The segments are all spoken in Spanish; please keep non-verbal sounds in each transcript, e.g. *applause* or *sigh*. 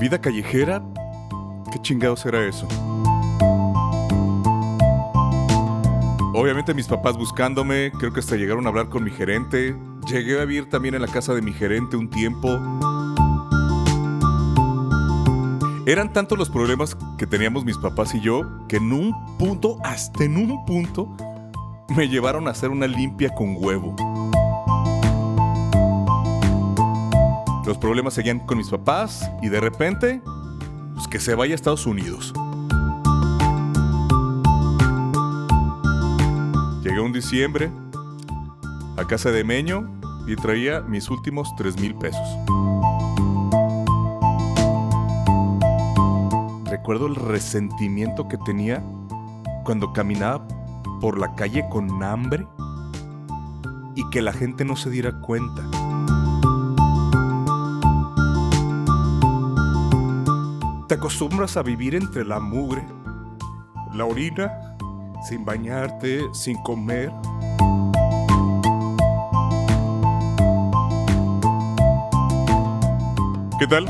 ¿Vida callejera? ¿Qué chingados era eso? Obviamente mis papás buscándome, creo que hasta llegaron a hablar con mi gerente. Llegué a vivir también en la casa de mi gerente un tiempo. Eran tantos los problemas que teníamos mis papás y yo que en un punto, hasta en un punto, me llevaron a hacer una limpia con huevo. Los problemas seguían con mis papás y de repente, pues que se vaya a Estados Unidos. Llegué un diciembre a casa de Meño y traía mis últimos 3 mil pesos. Recuerdo el resentimiento que tenía cuando caminaba por la calle con hambre y que la gente no se diera cuenta. Acostumbras a vivir entre la mugre, la orina, sin bañarte, sin comer. ¿Qué tal?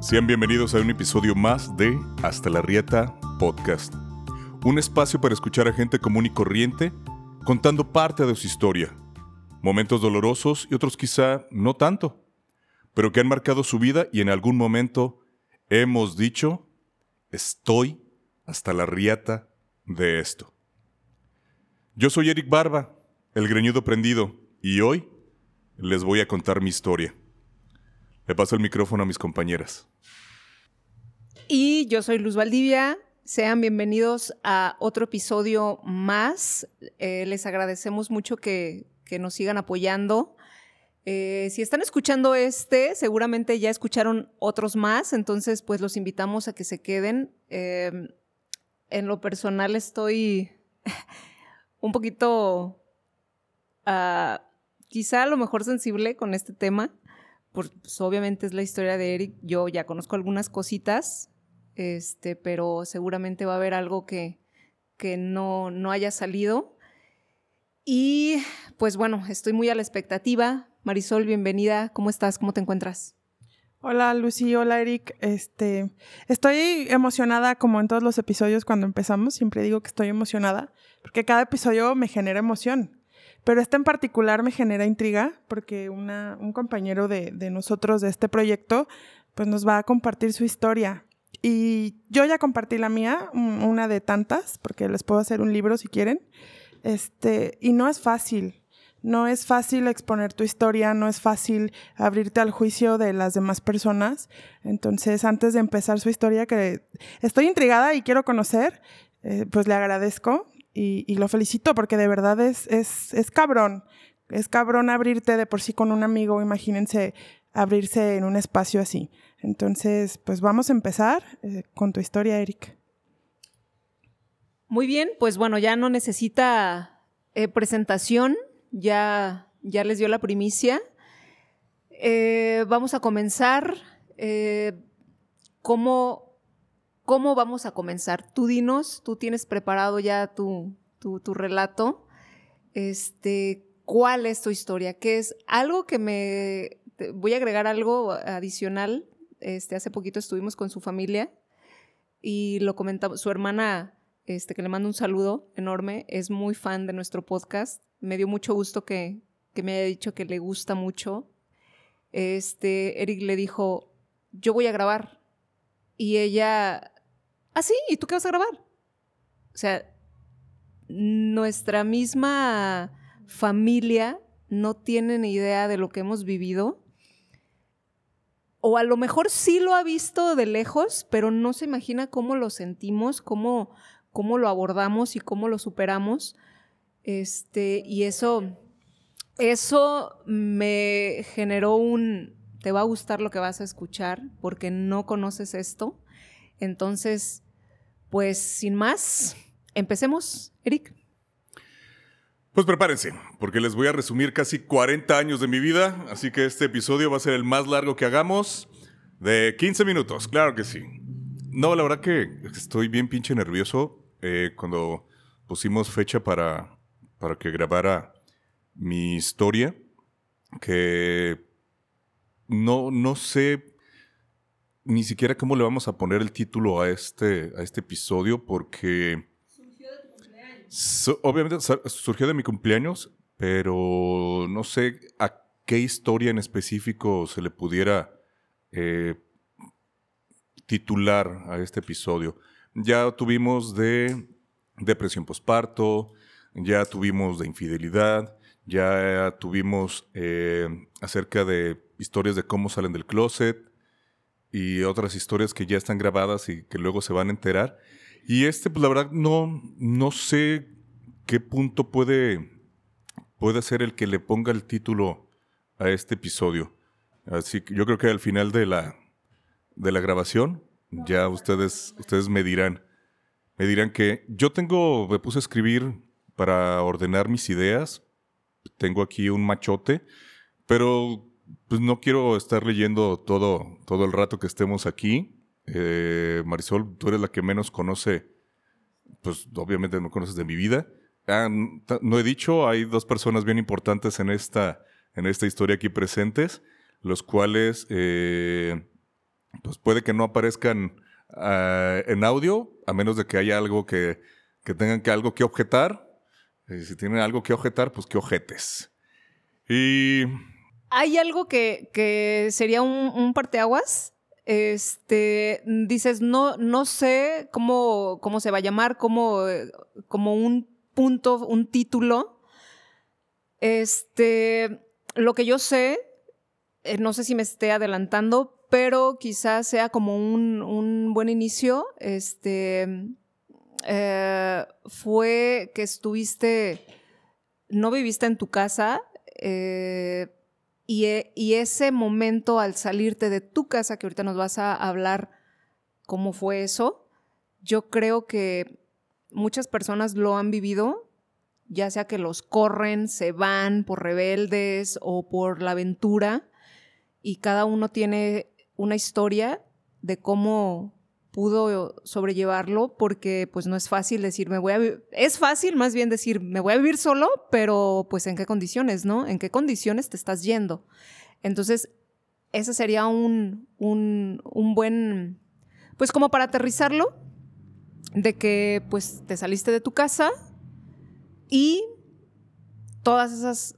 Sean bienvenidos a un episodio más de Hasta la Rieta Podcast. Un espacio para escuchar a gente común y corriente contando parte de su historia. Momentos dolorosos y otros quizá no tanto, pero que han marcado su vida y en algún momento hemos dicho, estoy hasta la riata de esto. Yo soy Eric Barba, el greñudo prendido, y hoy les voy a contar mi historia. Le paso el micrófono a mis compañeras. Y yo soy Luz Valdivia. Sean bienvenidos a otro episodio más. Eh, les agradecemos mucho que, que nos sigan apoyando. Eh, si están escuchando este, seguramente ya escucharon otros más, entonces pues los invitamos a que se queden. Em, en lo personal estoy *laughs* un poquito, ah, quizá a lo mejor sensible con este tema, pues obviamente es la historia de Eric, yo ya conozco algunas cositas, este, pero seguramente va a haber algo que, que no, no haya salido. Y pues bueno, estoy muy a la expectativa. Marisol, bienvenida. ¿Cómo estás? ¿Cómo te encuentras? Hola Lucy, hola Eric. Este, estoy emocionada como en todos los episodios cuando empezamos. Siempre digo que estoy emocionada porque cada episodio me genera emoción. Pero este en particular me genera intriga porque una, un compañero de, de nosotros de este proyecto pues nos va a compartir su historia. Y yo ya compartí la mía, una de tantas, porque les puedo hacer un libro si quieren. Este, y no es fácil. No es fácil exponer tu historia, no es fácil abrirte al juicio de las demás personas. Entonces, antes de empezar su historia, que estoy intrigada y quiero conocer, eh, pues le agradezco y, lo felicito porque de verdad es, es, es cabrón. Es cabrón abrirte de por sí con un amigo, imagínense abrirse en un espacio así. Entonces, pues vamos a empezar eh, con tu historia, Eric. Muy bien, pues bueno, ya no necesita eh, presentación ya, ya les dio la primicia. Eh, vamos a comenzar. Eh, ¿cómo, ¿Cómo vamos a comenzar? Tú dinos, tú tienes preparado ya tu, tu, relato. Este, ¿Cuál es tu historia? ¿Qué es algo que me... Voy a agregar algo adicional. Este, hace poquito estuvimos con su familia y lo comentamos. Su hermana, este, que le mando un saludo enorme, es muy fan de nuestro podcast me dio mucho gusto que, me haya dicho que le gusta mucho. Este, Eric le dijo, yo voy a grabar. Y ella, ah, sí, ¿y tú qué vas a grabar? O sea, nuestra misma familia no tiene ni idea de lo que hemos vivido. O a lo mejor sí lo ha visto de lejos, pero no se imagina cómo lo sentimos, cómo, cómo lo abordamos y cómo lo superamos. Este, y eso, eso me generó un, te va a gustar lo que vas a escuchar porque no conoces esto. Entonces, pues sin más, empecemos, Eric. Pues prepárense, porque les voy a resumir casi 40 años de mi vida, así que este episodio va a ser el más largo que hagamos, de 15 minutos, claro que sí. No, la verdad que estoy bien pinche nervioso eh, cuando pusimos fecha para, para que grabara mi historia, que no, no sé, ni siquiera cómo le vamos a poner el título a este, a este episodio porque... Surgió de tu cumpleaños. obviamente surgió de mi cumpleaños, pero no sé a qué historia en específico se le pudiera eh, titular a este episodio. Ya tuvimos de depresión posparto, ya tuvimos de infidelidad, ya tuvimos eh, acerca de historias de cómo salen del closet y otras historias que ya están grabadas y que luego se van a enterar. Y este, pues la verdad, no, no sé qué punto puede, puede ser el que le ponga el título a este episodio. Así que yo creo que al final de la, de la grabación ya ustedes, ustedes me dirán. Me dirán que yo tengo, me puse a escribir para ordenar mis ideas tengo aquí un machote, pero pues no quiero estar leyendo todo, todo el rato que estemos aquí. Eh, Marisol, tú eres la que menos conoce, pues obviamente no conoces de mi vida. Ah, no he dicho, hay dos personas bien importantes en esta, en esta historia aquí presentes, los cuales eh, pues puede que no aparezcan ah, en audio, a menos de que haya algo que, que tengan que algo que objetar eh, si tienen algo que objetar, pues que ojetes. Y... Hay algo que, sería un, parteaguas. Este, dices, no, no sé cómo, cómo se va a llamar, como, como un punto, un título. Este, lo que yo sé, eh, no sé si me esté adelantando, pero quizás sea como un, un buen inicio. Este, eh, fue que estuviste, no viviste en tu casa eh, e, y, ese momento al salirte de tu casa, que ahorita nos vas a hablar cómo fue eso, yo creo que muchas personas lo han vivido, ya sea que los corren, se van por rebeldes o por la aventura, y cada uno tiene una historia de cómo pudo sobrellevarlo porque pues no es fácil decir, me voy a es fácil más bien decir, me voy a vivir solo, pero pues en qué condiciones, ¿no? ¿En qué condiciones te estás yendo? Entonces, ese sería un, un, un buen, pues como para aterrizarlo, de que pues te saliste de tu casa y todas esas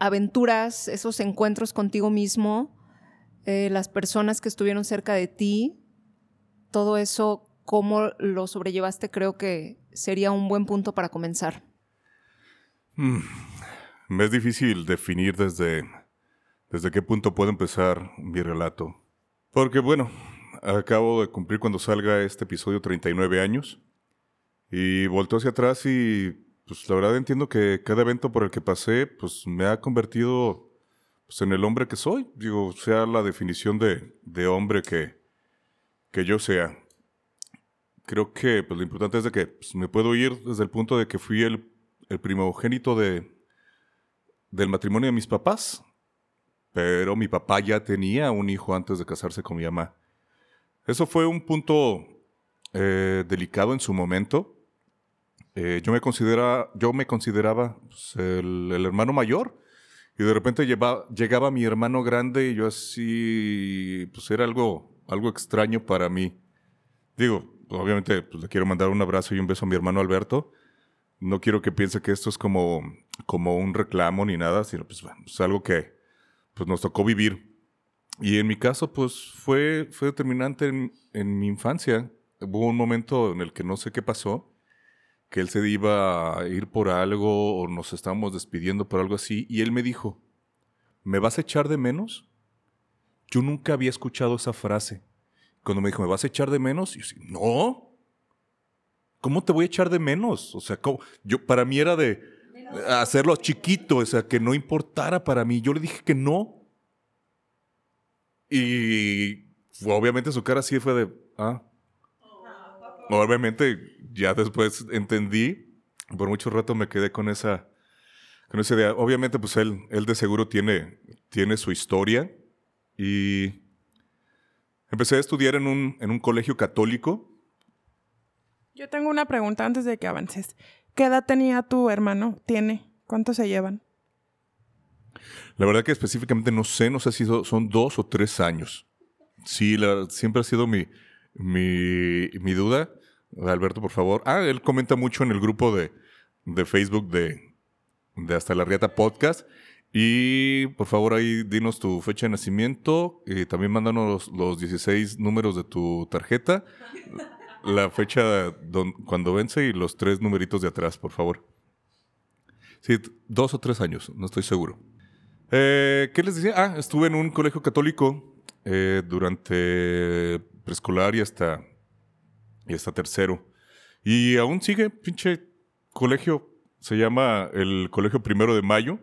aventuras, esos encuentros contigo mismo, eh, las personas que estuvieron cerca de ti, todo eso, cómo lo sobrellevaste, creo que sería un buen punto para comenzar. Mm, me es difícil definir desde, desde qué punto puedo empezar mi relato. Porque bueno, acabo de cumplir cuando salga este episodio 39 años y volto hacia atrás y pues la verdad entiendo que cada evento por el que pasé pues me ha convertido pues, en el hombre que soy. Digo, sea la definición de, de hombre que, que yo sea. Creo que pues, lo importante es de que pues, me puedo ir desde el punto de que fui el, el primogénito de, del matrimonio de mis papás, pero mi papá ya tenía un hijo antes de casarse con mi mamá. Eso fue un punto eh, delicado en su momento. Eh, yo, me considera, yo me consideraba pues, el, el, hermano mayor y de repente llegaba mi hermano grande y yo así, pues era algo algo extraño para mí. Digo, obviamente pues, le quiero mandar un abrazo y un beso a mi hermano Alberto. No quiero que piense que esto es como, como un reclamo ni nada, sino pues, es algo que pues, nos tocó vivir. Y en mi caso, pues fue, fue determinante en, en mi infancia. Hubo un momento en el que no sé qué pasó, que él se iba a ir por algo o nos estábamos despidiendo por algo así, y él me dijo, ¿me vas a echar de menos? Yo nunca había escuchado esa frase. Cuando me dijo, ¿me vas a echar de menos? Y yo, no. ¿Cómo te voy a echar de menos? O sea, yo para mí era de hacerlo chiquito, o sea, que no importara para mí. Yo le dije que no. Y obviamente su cara sí fue de, ah. Obviamente ya después entendí, por mucho rato me quedé con esa, con esa idea. Obviamente pues él, él de seguro tiene, tiene su historia y empecé a estudiar en un, en un colegio católico. Yo tengo una pregunta antes de que avances. ¿Qué edad tenía tu hermano? ¿Tiene? ¿Cuántos se llevan? La verdad que específicamente no sé, no sé si son dos o tres años. Sí, la- siempre ha sido mi, mi, mi duda. Alberto, por favor. Ah, él comenta mucho en el grupo de, de Facebook de, de Hasta la Riata Podcast. Y por favor ahí dinos tu fecha de nacimiento. Y también mándanos los, los 16 números de tu tarjeta. La fecha cuando vence y los tres numeritos de atrás, por favor. Sí, dos o tres años, no estoy seguro. Eh, ¿Qué les decía? Ah, estuve en un colegio católico eh, durante preescolar y hasta, y hasta tercero. Y aún sigue, pinche colegio. Se llama el Colegio Primero de Mayo.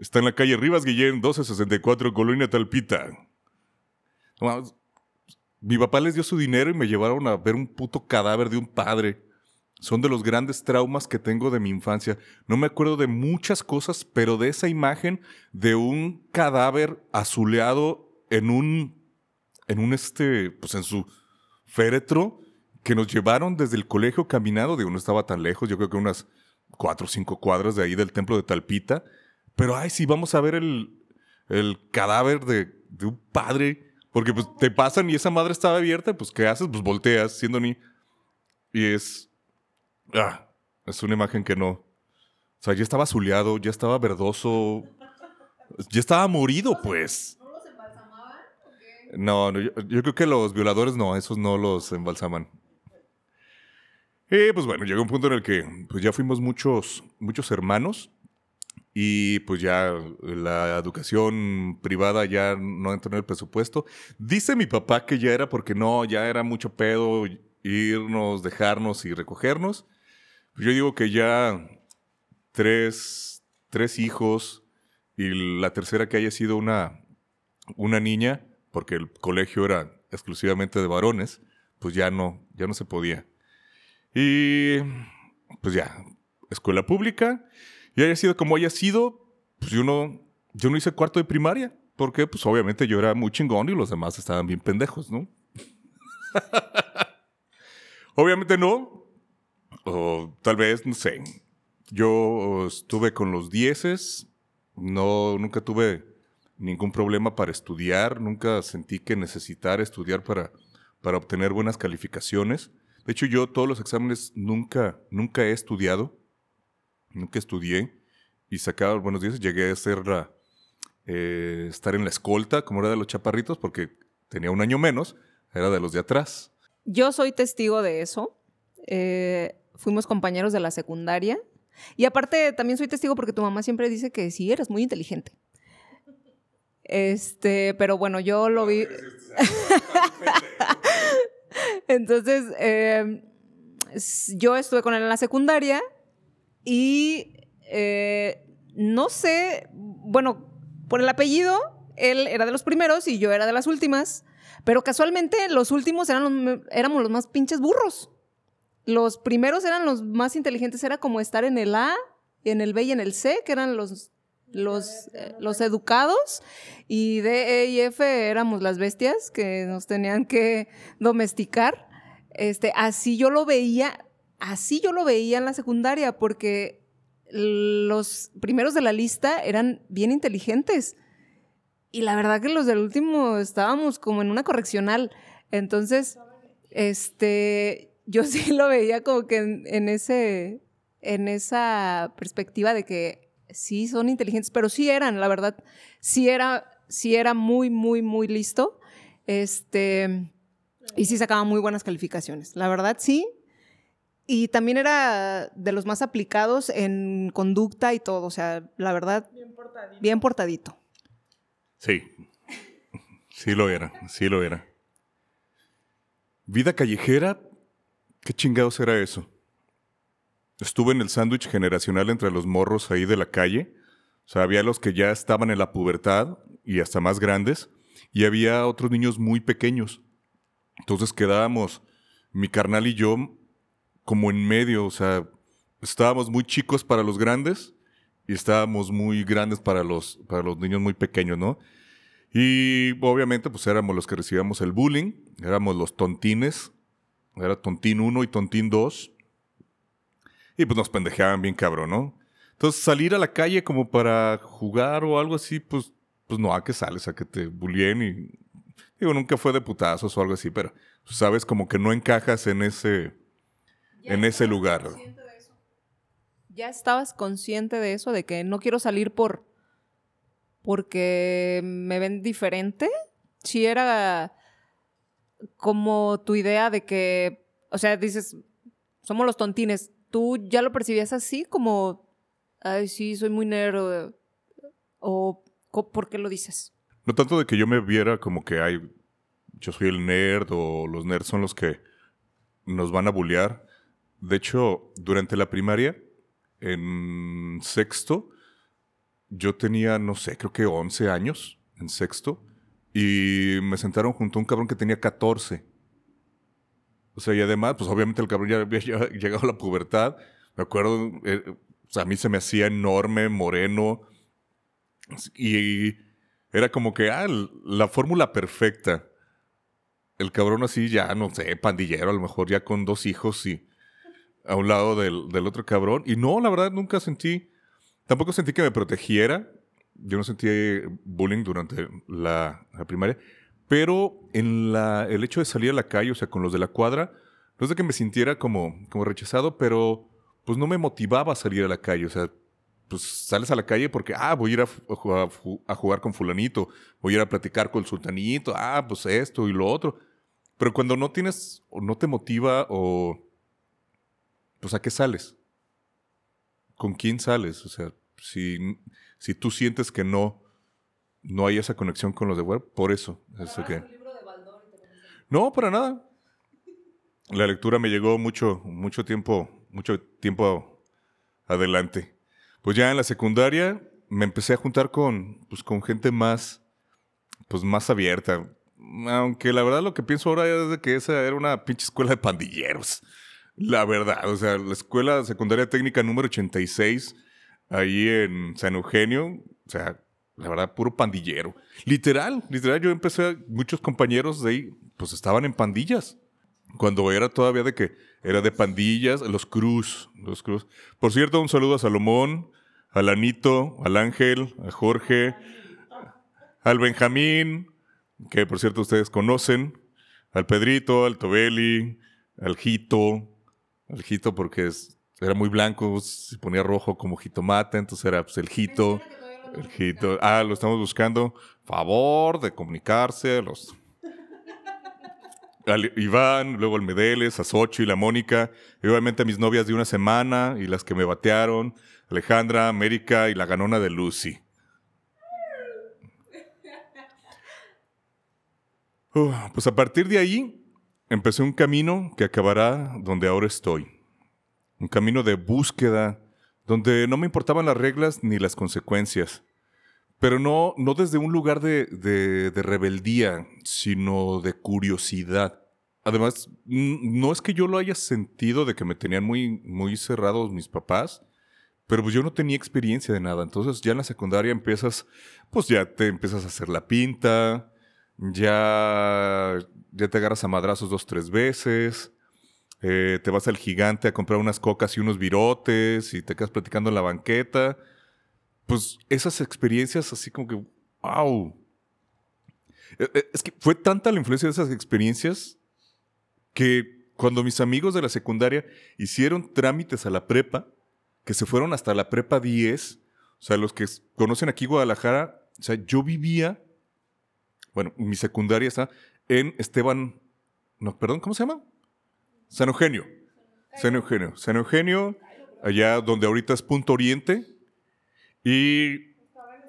Está en la calle Rivas Guillén, 1264, Colonia Talpita. Mi papá les dio su dinero y me llevaron a ver un puto cadáver de un padre. Son de los grandes traumas que tengo de mi infancia. No me acuerdo de muchas cosas, pero de esa imagen de un cadáver azuleado en un, en un este, pues en su féretro, que nos llevaron desde el colegio caminado, digo, no estaba tan lejos, yo creo que unas cuatro o cinco cuadras de ahí del templo de Talpita. Pero, ay, sí, vamos a ver el, el cadáver de, de un padre, porque pues te pasan y esa madre estaba abierta, pues ¿qué haces? Pues volteas, siendo ni... Y es... Ah, es una imagen que no... O sea, ya estaba azuleado, ya estaba verdoso, ya estaba morido, pues. ¿No los embalsamaban? No, no, yo, yo creo que los violadores no, esos no los embalsaman. Y pues bueno, llegó un punto en el que pues ya fuimos muchos, muchos hermanos y pues ya la educación privada ya no entró en el presupuesto. Dice mi papá que ya era porque no, ya era mucho pedo irnos, dejarnos y recogernos. Yo digo que ya tres, tres hijos y la tercera que haya sido una, una niña, porque el colegio era exclusivamente de varones, pues ya no, ya no se podía. Y pues ya, escuela pública, y haya sido como haya sido, pues yo no, yo no hice cuarto de primaria, porque pues obviamente yo era muy chingón y los demás estaban bien pendejos, ¿no? *laughs* obviamente no, o tal vez, no sé, yo estuve con los dieces, no, nunca tuve ningún problema para estudiar, nunca sentí que necesitara estudiar para, para obtener buenas calificaciones. De hecho, yo todos los exámenes nunca, nunca he estudiado, nunca estudié y sacaba buenos días. Llegué a ser la, eh, estar en la escolta, como era de los chaparritos, porque tenía un año menos, era de los de atrás. Yo soy testigo de eso. Eh, fuimos compañeros de la secundaria. Y aparte, también soy testigo porque tu mamá siempre dice que sí, eres muy inteligente. Este, pero bueno, yo lo vi. *laughs* Entonces, eh, yo estuve con él en la secundaria y eh, no sé, bueno, por el apellido, él era de los primeros y yo era de las últimas, pero casualmente los últimos eran los éramos los más pinches burros. Los primeros eran los más inteligentes, era como estar en el A, en el B y en el C, que eran los, los, los educados, y D, E y F éramos las bestias que nos tenían que domesticar. Este, así yo lo veía, así yo lo veía en la secundaria, porque los primeros de la lista eran bien inteligentes. Y la verdad que los del último estábamos como en una correccional. Entonces, este, yo *laughs* sí lo veía como que en, ese, en esa perspectiva de que sí son inteligentes, pero sí eran, la verdad, sí era, sí era muy, muy, muy listo. Este, y sí sacaba muy buenas calificaciones. La verdad, sí. Y también era de los más aplicados en conducta y todo. O sea, la verdad, Bien portadito. bien portadito. Sí, sí lo era, sí lo era. Vida callejera, ¿qué chingados era eso? Estuve en el sándwich generacional entre los morros ahí de la calle. O sea, había los que ya estaban en la pubertad y hasta más grandes, y había otros niños muy pequeños. Entonces quedábamos, mi carnal y yo, como en medio, o sea, estábamos muy chicos para los grandes y estábamos muy grandes para los, para los niños muy pequeños, ¿no? Y obviamente, pues éramos los que recibíamos el bullying, éramos los tontines, era tontín 1 y tontín 2, y pues nos pendejeaban bien cabrón, ¿no? Entonces salir a la calle como para jugar o algo así, pues, pues no, a que sales, a que te bullien y Digo, nunca fue de putazos o algo así, pero sabes como que no encajas en ese, en ese lugar. ¿Ya estabas consciente de eso? De que no quiero salir por porque me ven diferente. Si era como tu idea de que, o sea, dices, somos los tontines. ¿Tú ya lo percibías así? Como, ay, sí, soy muy nerd. ¿O por qué lo dices? No tanto de que yo me viera como que hay, yo soy el nerd o los nerds son los que nos van a bullear. De hecho, durante la primaria, en sexto, yo tenía, no sé, creo que 11 años en sexto, y me sentaron junto a un cabrón que tenía 14. O sea, y además, pues obviamente el cabrón ya había *laughs* llegado a la pubertad. Me acuerdo, eh, a mí se me hacía enorme, moreno, y era como que, ah, la fórmula perfecta. El cabrón así ya, no sé, pandillero, a lo mejor ya con dos hijos y a un lado del, otro cabrón. Y no, la verdad, nunca sentí, tampoco sentí que me protegiera. Yo no sentí bullying durante la, primaria. Pero en la, el hecho de salir a la calle, o sea, con los de la cuadra, no es de que me sintiera como, como rechazado, pero pues no me motivaba a salir a la calle. O sea, pues sales a la calle porque, ah, voy a ir a, jugar con fulanito, voy a ir a platicar con el sultanito, ah, pues esto y lo otro. Pero cuando no tienes, o no te motiva, o, pues a qué sales? ¿Con quién sales? O sea, si, si tú sientes que no, no hay esa conexión con los de web, por eso. que... No, para nada. La lectura me llegó mucho, mucho tiempo, mucho tiempo adelante. Pues ya en la secundaria me empecé a juntar con, pues, con gente más, pues más abierta. Aunque la verdad lo que pienso ahora es de que esa era una pinche escuela de pandilleros. La verdad, o sea, la escuela secundaria técnica número 86, ahí en San Eugenio, o sea, la verdad, puro pandillero. Literal, literal, yo empecé, muchos compañeros de ahí, pues estaban en pandillas. Cuando era todavía de que era de pandillas, los Cruz, los Cruz. Por cierto, un saludo a Salomón, al Anito, al Ángel, a Jorge, al Benjamín, que por cierto ustedes conocen, al Pedrito, al Tobeli, al Jito, al Jito porque era muy blanco, se ponía rojo como jitomate, entonces era pues, el Jito. El Jito. Ah, lo estamos buscando. Favor de comunicarse, los *laughs* Iván, luego al Medeles, a Sochi, la Mónica, y obviamente a mis novias de una semana y las que me batearon, Alejandra, América y la ganona de Lucy. *laughs* pues a partir de ahí empecé un camino que acabará donde ahora estoy. Un camino de búsqueda donde no me importaban las reglas ni las consecuencias. Pero no, no desde un lugar de, de, rebeldía, sino de curiosidad. Además, no es que yo lo haya sentido de que me tenían muy, muy cerrados mis papás, pero pues yo no tenía experiencia de nada. Entonces ya en la secundaria empiezas, pues ya te empiezas a hacer la pinta, ya, ya te agarras a madrazos dos, tres veces, eh, te vas al gigante a comprar unas cocas y unos virotes y te quedas platicando en la banqueta pues esas experiencias así como que, wow. E, e, es que fue tanta la influencia de esas experiencias que cuando mis amigos de la secundaria hicieron trámites a la prepa, que se fueron hasta la prepa 10, o sea, los que conocen aquí Guadalajara, o sea, yo vivía, bueno, mi secundaria está en Esteban, no, perdón, ¿cómo se llama? San Eugenio. San Eugenio. San Eugenio, allá donde ahorita es Punto Oriente, y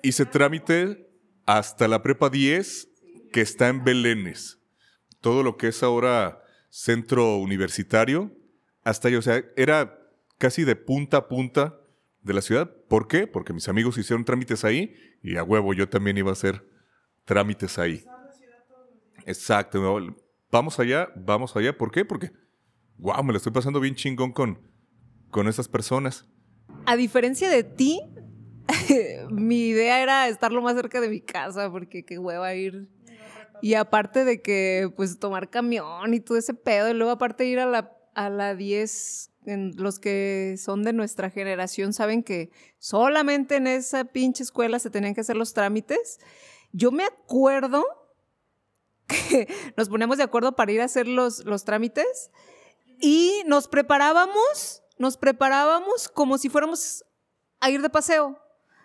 hice trámite hasta la prepa 10, que está en Belénes. Todo lo que es ahora centro universitario, hasta ahí, o sea, era casi de punta a punta de la ciudad. ¿Por qué? Porque mis amigos hicieron trámites ahí y a huevo yo también iba a hacer trámites ahí. Exacto. Vamos allá, vamos allá. ¿Por qué? Porque, wow, me lo estoy pasando bien chingón con, con esas personas. A diferencia de ti, *laughs* mi idea era estar lo más cerca de mi casa, porque qué hueva ir. Y aparte de que, pues, tomar camión y todo ese pedo, y luego aparte ir a la, a la 10, los que son de nuestra generación saben que solamente en esa pinche escuela se tenían que hacer los trámites. Yo me acuerdo *laughs* que nos poníamos de acuerdo para ir a hacer los, los trámites y nos preparábamos, nos preparábamos como si fuéramos a ir de paseo.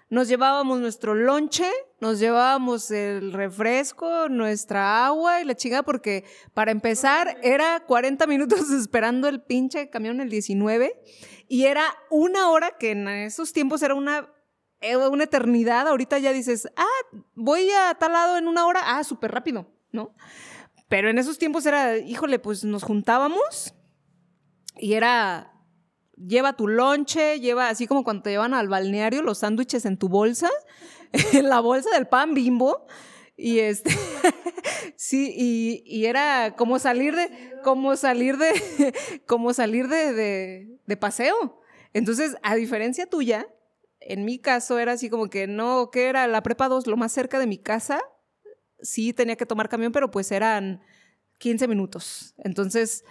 Nos llevábamos nuestro lonche, nos llevábamos el refresco, nuestra agua y la chingada, porque para empezar era 40 minutos *laughs* esperando el pinche camión el 19 y era una hora que en esos tiempos era una, una eternidad. Ahorita ya dices, ah, voy a tal lado en una hora, ah, súper rápido, ¿no? Pero en esos tiempos era, híjole, pues nos juntábamos y era lleva tu lonche, lleva así como cuando te llevan al balneario los sándwiches en tu bolsa, *laughs* en la bolsa del pan bimbo. Y este, *laughs* sí, y, era como salir de, como salir de, *laughs* como salir de, de, paseo. Entonces, a diferencia tuya, en mi caso era así como que no, que era la prepa 2 lo más cerca de mi casa. Sí tenía que tomar camión, pero pues eran 15 minutos. Entonces,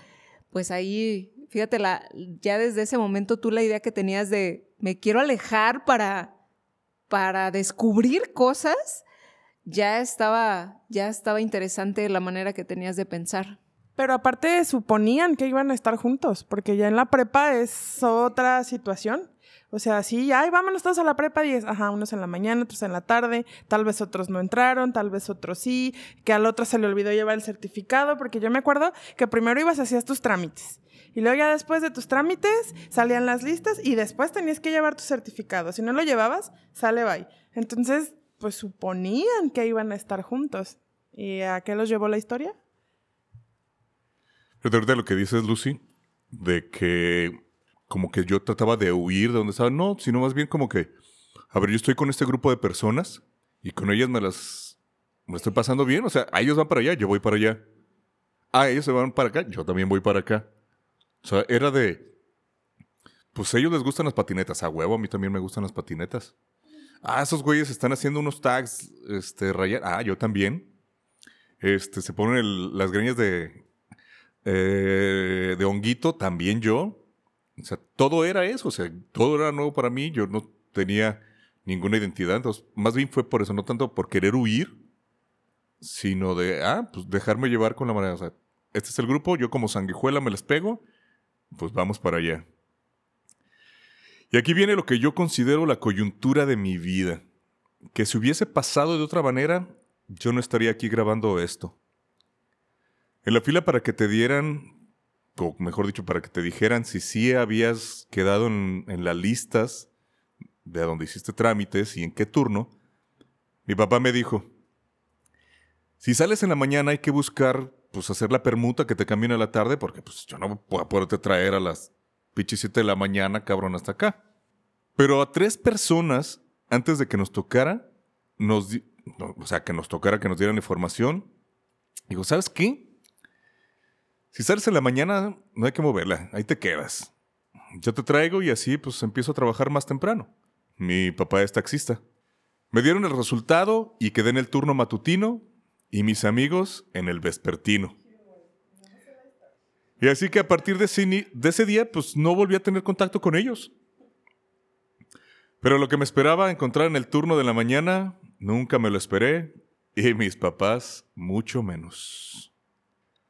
pues ahí Fíjate, la, ya desde ese momento tú la idea que tenías de me quiero alejar para, para descubrir cosas, ya estaba, ya estaba interesante la manera que tenías de pensar. Pero aparte suponían que iban a estar juntos, porque ya en la prepa es otra situación. O sea, sí, ay, vámonos todos a la prepa 10. Ajá, unos en la mañana, otros en la tarde. Tal vez otros no entraron, tal vez otros sí. Que al otro se le olvidó llevar el certificado, porque yo me acuerdo que primero ibas hacías tus trámites. Y luego ya después de tus trámites salían las listas y después tenías que llevar tu certificado. Si no lo llevabas, sale bye. Entonces, pues suponían que iban a estar juntos. ¿Y a qué los llevó la historia? Pero de lo que dices, Lucy, de que como que yo trataba de huir de donde estaba. No, sino más bien como que, a ver, yo estoy con este grupo de personas y con ellas me las me estoy pasando bien. O sea, ellos van para allá, yo voy para allá. Ah, ellos se van para acá, yo también voy para acá. O sea, era de. Pues a ellos les gustan las patinetas. A huevo, a mí también me gustan las patinetas. Ah, esos güeyes están haciendo unos tags, este, rayar. Ah, yo también. Este, se ponen las greñas de. Eh, de honguito, también yo. O sea, todo era eso. O sea, todo era nuevo para mí. Yo no tenía ninguna identidad. Entonces, más bien fue por eso, no tanto por querer huir, sino de, ah, pues dejarme llevar con la manera. O sea, este es el grupo, yo como sanguijuela me les pego pues vamos para allá. Y aquí viene lo que yo considero la coyuntura de mi vida. Que si hubiese pasado de otra manera, yo no estaría aquí grabando esto. En la fila para que te dieran, o mejor dicho, para que te dijeran si sí habías quedado en, en las listas de donde hiciste trámites y en qué turno, mi papá me dijo, si sales en la mañana hay que buscar pues hacer la permuta que te cambien a la tarde, porque pues yo no puedo poderte traer a las pichis 7 de la mañana, cabrón, hasta acá. Pero a tres personas, antes de que nos tocara, nos o sea, que nos tocara que nos dieran información, digo, ¿sabes qué? Si sales en la mañana, no hay que moverla, ahí te quedas. Yo te traigo y así pues empiezo a trabajar más temprano. Mi papá es taxista. Me dieron el resultado y quedé en el turno matutino y mis amigos en el vespertino. Y así que a partir de ese, día, pues no volví a tener contacto con ellos. Pero lo que me esperaba encontrar en el turno de la mañana, nunca me lo esperé, y mis papás mucho menos.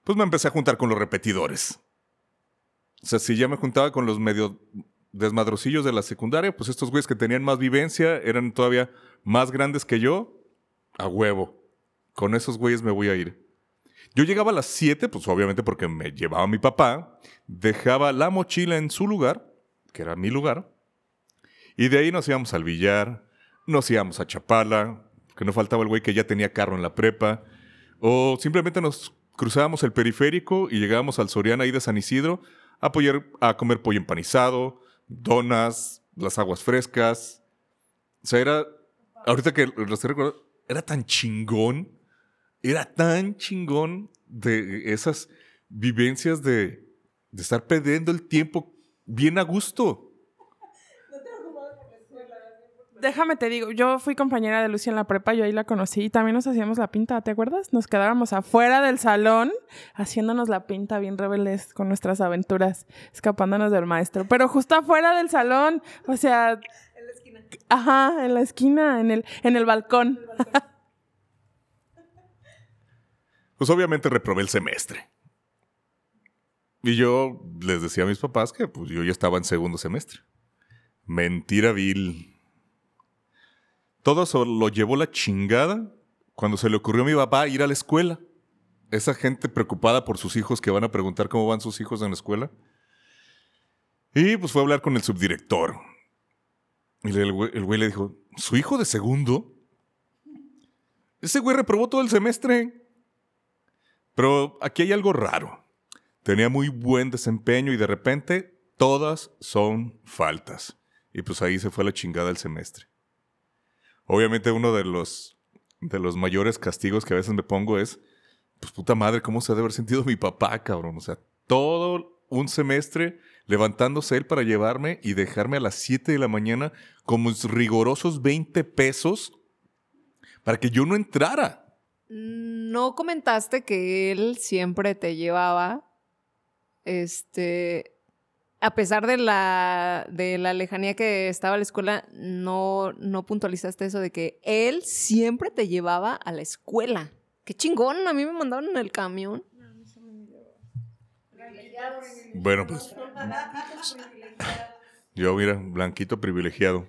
Pues me empecé a juntar con los repetidores. O sea, si ya me juntaba con los medio desmadrocillos de la secundaria, pues estos güeyes que tenían más vivencia eran todavía más grandes que yo, a huevo con esos güeyes me voy a ir. Yo llegaba a las 7, pues obviamente porque me llevaba mi papá, dejaba la mochila en su lugar, que era mi lugar, y de ahí nos íbamos al billar, nos íbamos a Chapala, que no faltaba el güey que ya tenía carro en la prepa, o simplemente nos cruzábamos el periférico y llegábamos al Soriana ahí de San Isidro a, a comer pollo empanizado, donas, las aguas frescas. O sea, era, ahorita que lo estoy recordando, era tan chingón era tan chingón de esas vivencias de, estar perdiendo el tiempo bien a gusto. Déjame te digo, yo fui compañera de Lucy en la prepa, yo ahí la conocí y también nos hacíamos la pinta, ¿te acuerdas? Nos quedábamos afuera del salón haciéndonos la pinta bien rebeldes con nuestras aventuras, escapándonos del maestro, pero justo afuera del salón, o sea... En la esquina. Ajá, en la esquina, en el, en el balcón. En el balcón. *laughs* Pues obviamente reprobé el semestre. Y yo les decía a mis papás que pues yo ya estaba en segundo semestre. Mentira vil. Todo lo llevó la chingada cuando se le ocurrió a mi papá ir a la escuela. Esa gente preocupada por sus hijos que van a preguntar cómo van sus hijos en la escuela. Y pues fue a hablar con el subdirector. Y el güey, el güey le dijo, ¿su hijo de segundo? Ese güey reprobó todo el semestre. Pero aquí hay algo raro. Tenía muy buen desempeño y de repente todas son faltas. Y pues ahí se fue la chingada el semestre. Obviamente uno de los, de los mayores castigos que a veces me pongo es, pues puta madre, ¿cómo se debe haber sentido mi papá, cabrón? O sea, todo un semestre levantándose él para llevarme y dejarme a las 7 de la mañana como rigorosos 20 pesos para que yo no entrara. No comentaste que él siempre te llevaba, este, a pesar de la, de la lejanía que estaba la escuela, no, no puntualizaste eso de que él siempre te llevaba a la escuela. Qué chingón, a mí me mandaron en el camión. Bueno, pues. Yo, mira, blanquito privilegiado.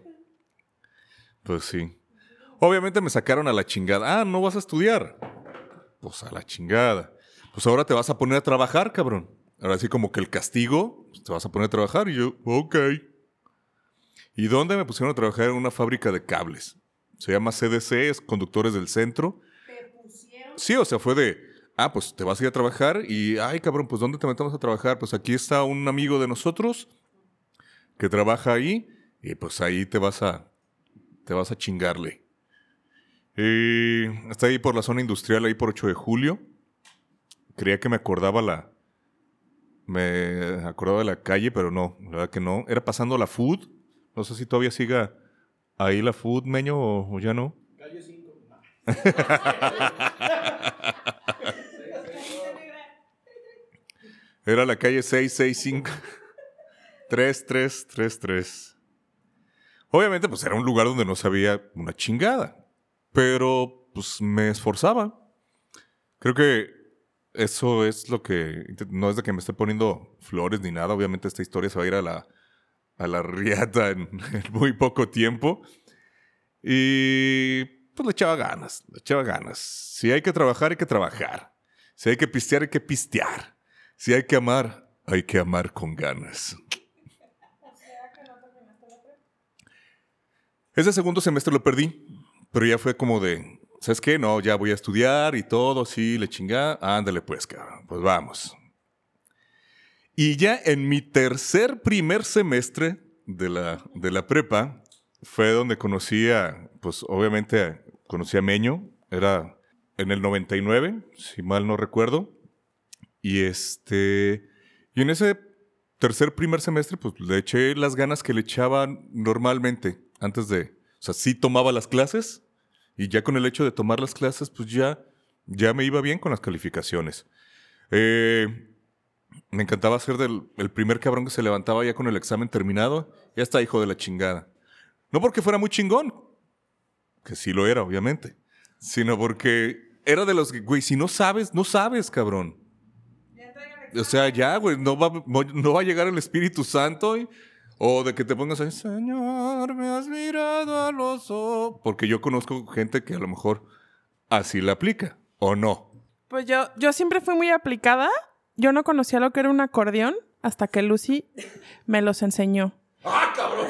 Pues sí. Obviamente me sacaron a la chingada. Ah, no vas a estudiar. Pues a la chingada. Pues ahora te vas a poner a trabajar, cabrón. Ahora sí, como que el castigo, pues te vas a poner a trabajar. Y yo, ok. ¿Y dónde me pusieron a trabajar? En una fábrica de cables. Se llama CDC, es Conductores del Centro. ¿Te pusieron? Sí, o sea, fue de, ah, pues te vas a ir a trabajar y, ay, cabrón, pues ¿dónde te metemos a trabajar? Pues aquí está un amigo de nosotros que trabaja ahí y pues ahí te vas a, te vas a chingarle. Y está ahí por la zona industrial, ahí por 8 de julio. Creía que me acordaba la, me acordaba de la calle, pero no, la verdad que no. Era pasando la food. No sé si todavía siga ahí la food, meño, o, ya no. Calle 5. *laughs* Era la calle 665. 3333. Obviamente, pues era un lugar donde no sabía una chingada. Pero, pues me esforzaba. Creo que eso es lo que. No es de que me esté poniendo flores ni nada. Obviamente, esta historia se va a ir a la, a la riata *laughs* en, muy poco tiempo. Y pues le echaba ganas, le echaba ganas. Si hay que trabajar, hay que trabajar. Si hay que pistear, hay que pistear. Si hay que amar, hay que amar con ganas. Ese segundo semestre lo perdí, pero ya fue como de, ¿sabes qué? No, ya voy a estudiar y todo, sí, le chingá. Ándale pues, cabrón, pues vamos. Y ya en mi tercer primer semestre de la, de la prepa fue donde conocí a, pues obviamente conocí a Meño, era en el 99, si mal no recuerdo. Y este. Y en ese tercer primer semestre, pues le eché las ganas que le echaba normalmente antes de. O sea, sí tomaba las clases. Y ya con el hecho de tomar las clases, pues ya, ya me iba bien con las calificaciones. Eh, me encantaba ser del, el primer cabrón que se levantaba ya con el examen terminado. Ya está, hijo de la chingada. No porque fuera muy chingón, que sí lo era, obviamente, sino porque era de los que, güey, si no sabes, no sabes, cabrón. O sea, ya, güey, no va, no va a llegar el Espíritu Santo o de que te pongas ahí, Señor, me has mirado a los ojos. Porque yo conozco gente que a lo mejor así la aplica, ¿o no? Pues yo, yo siempre fui muy aplicada. Yo no conocía lo que era un acordeón hasta que Lucy me los enseñó. ¡Ah, cabrón!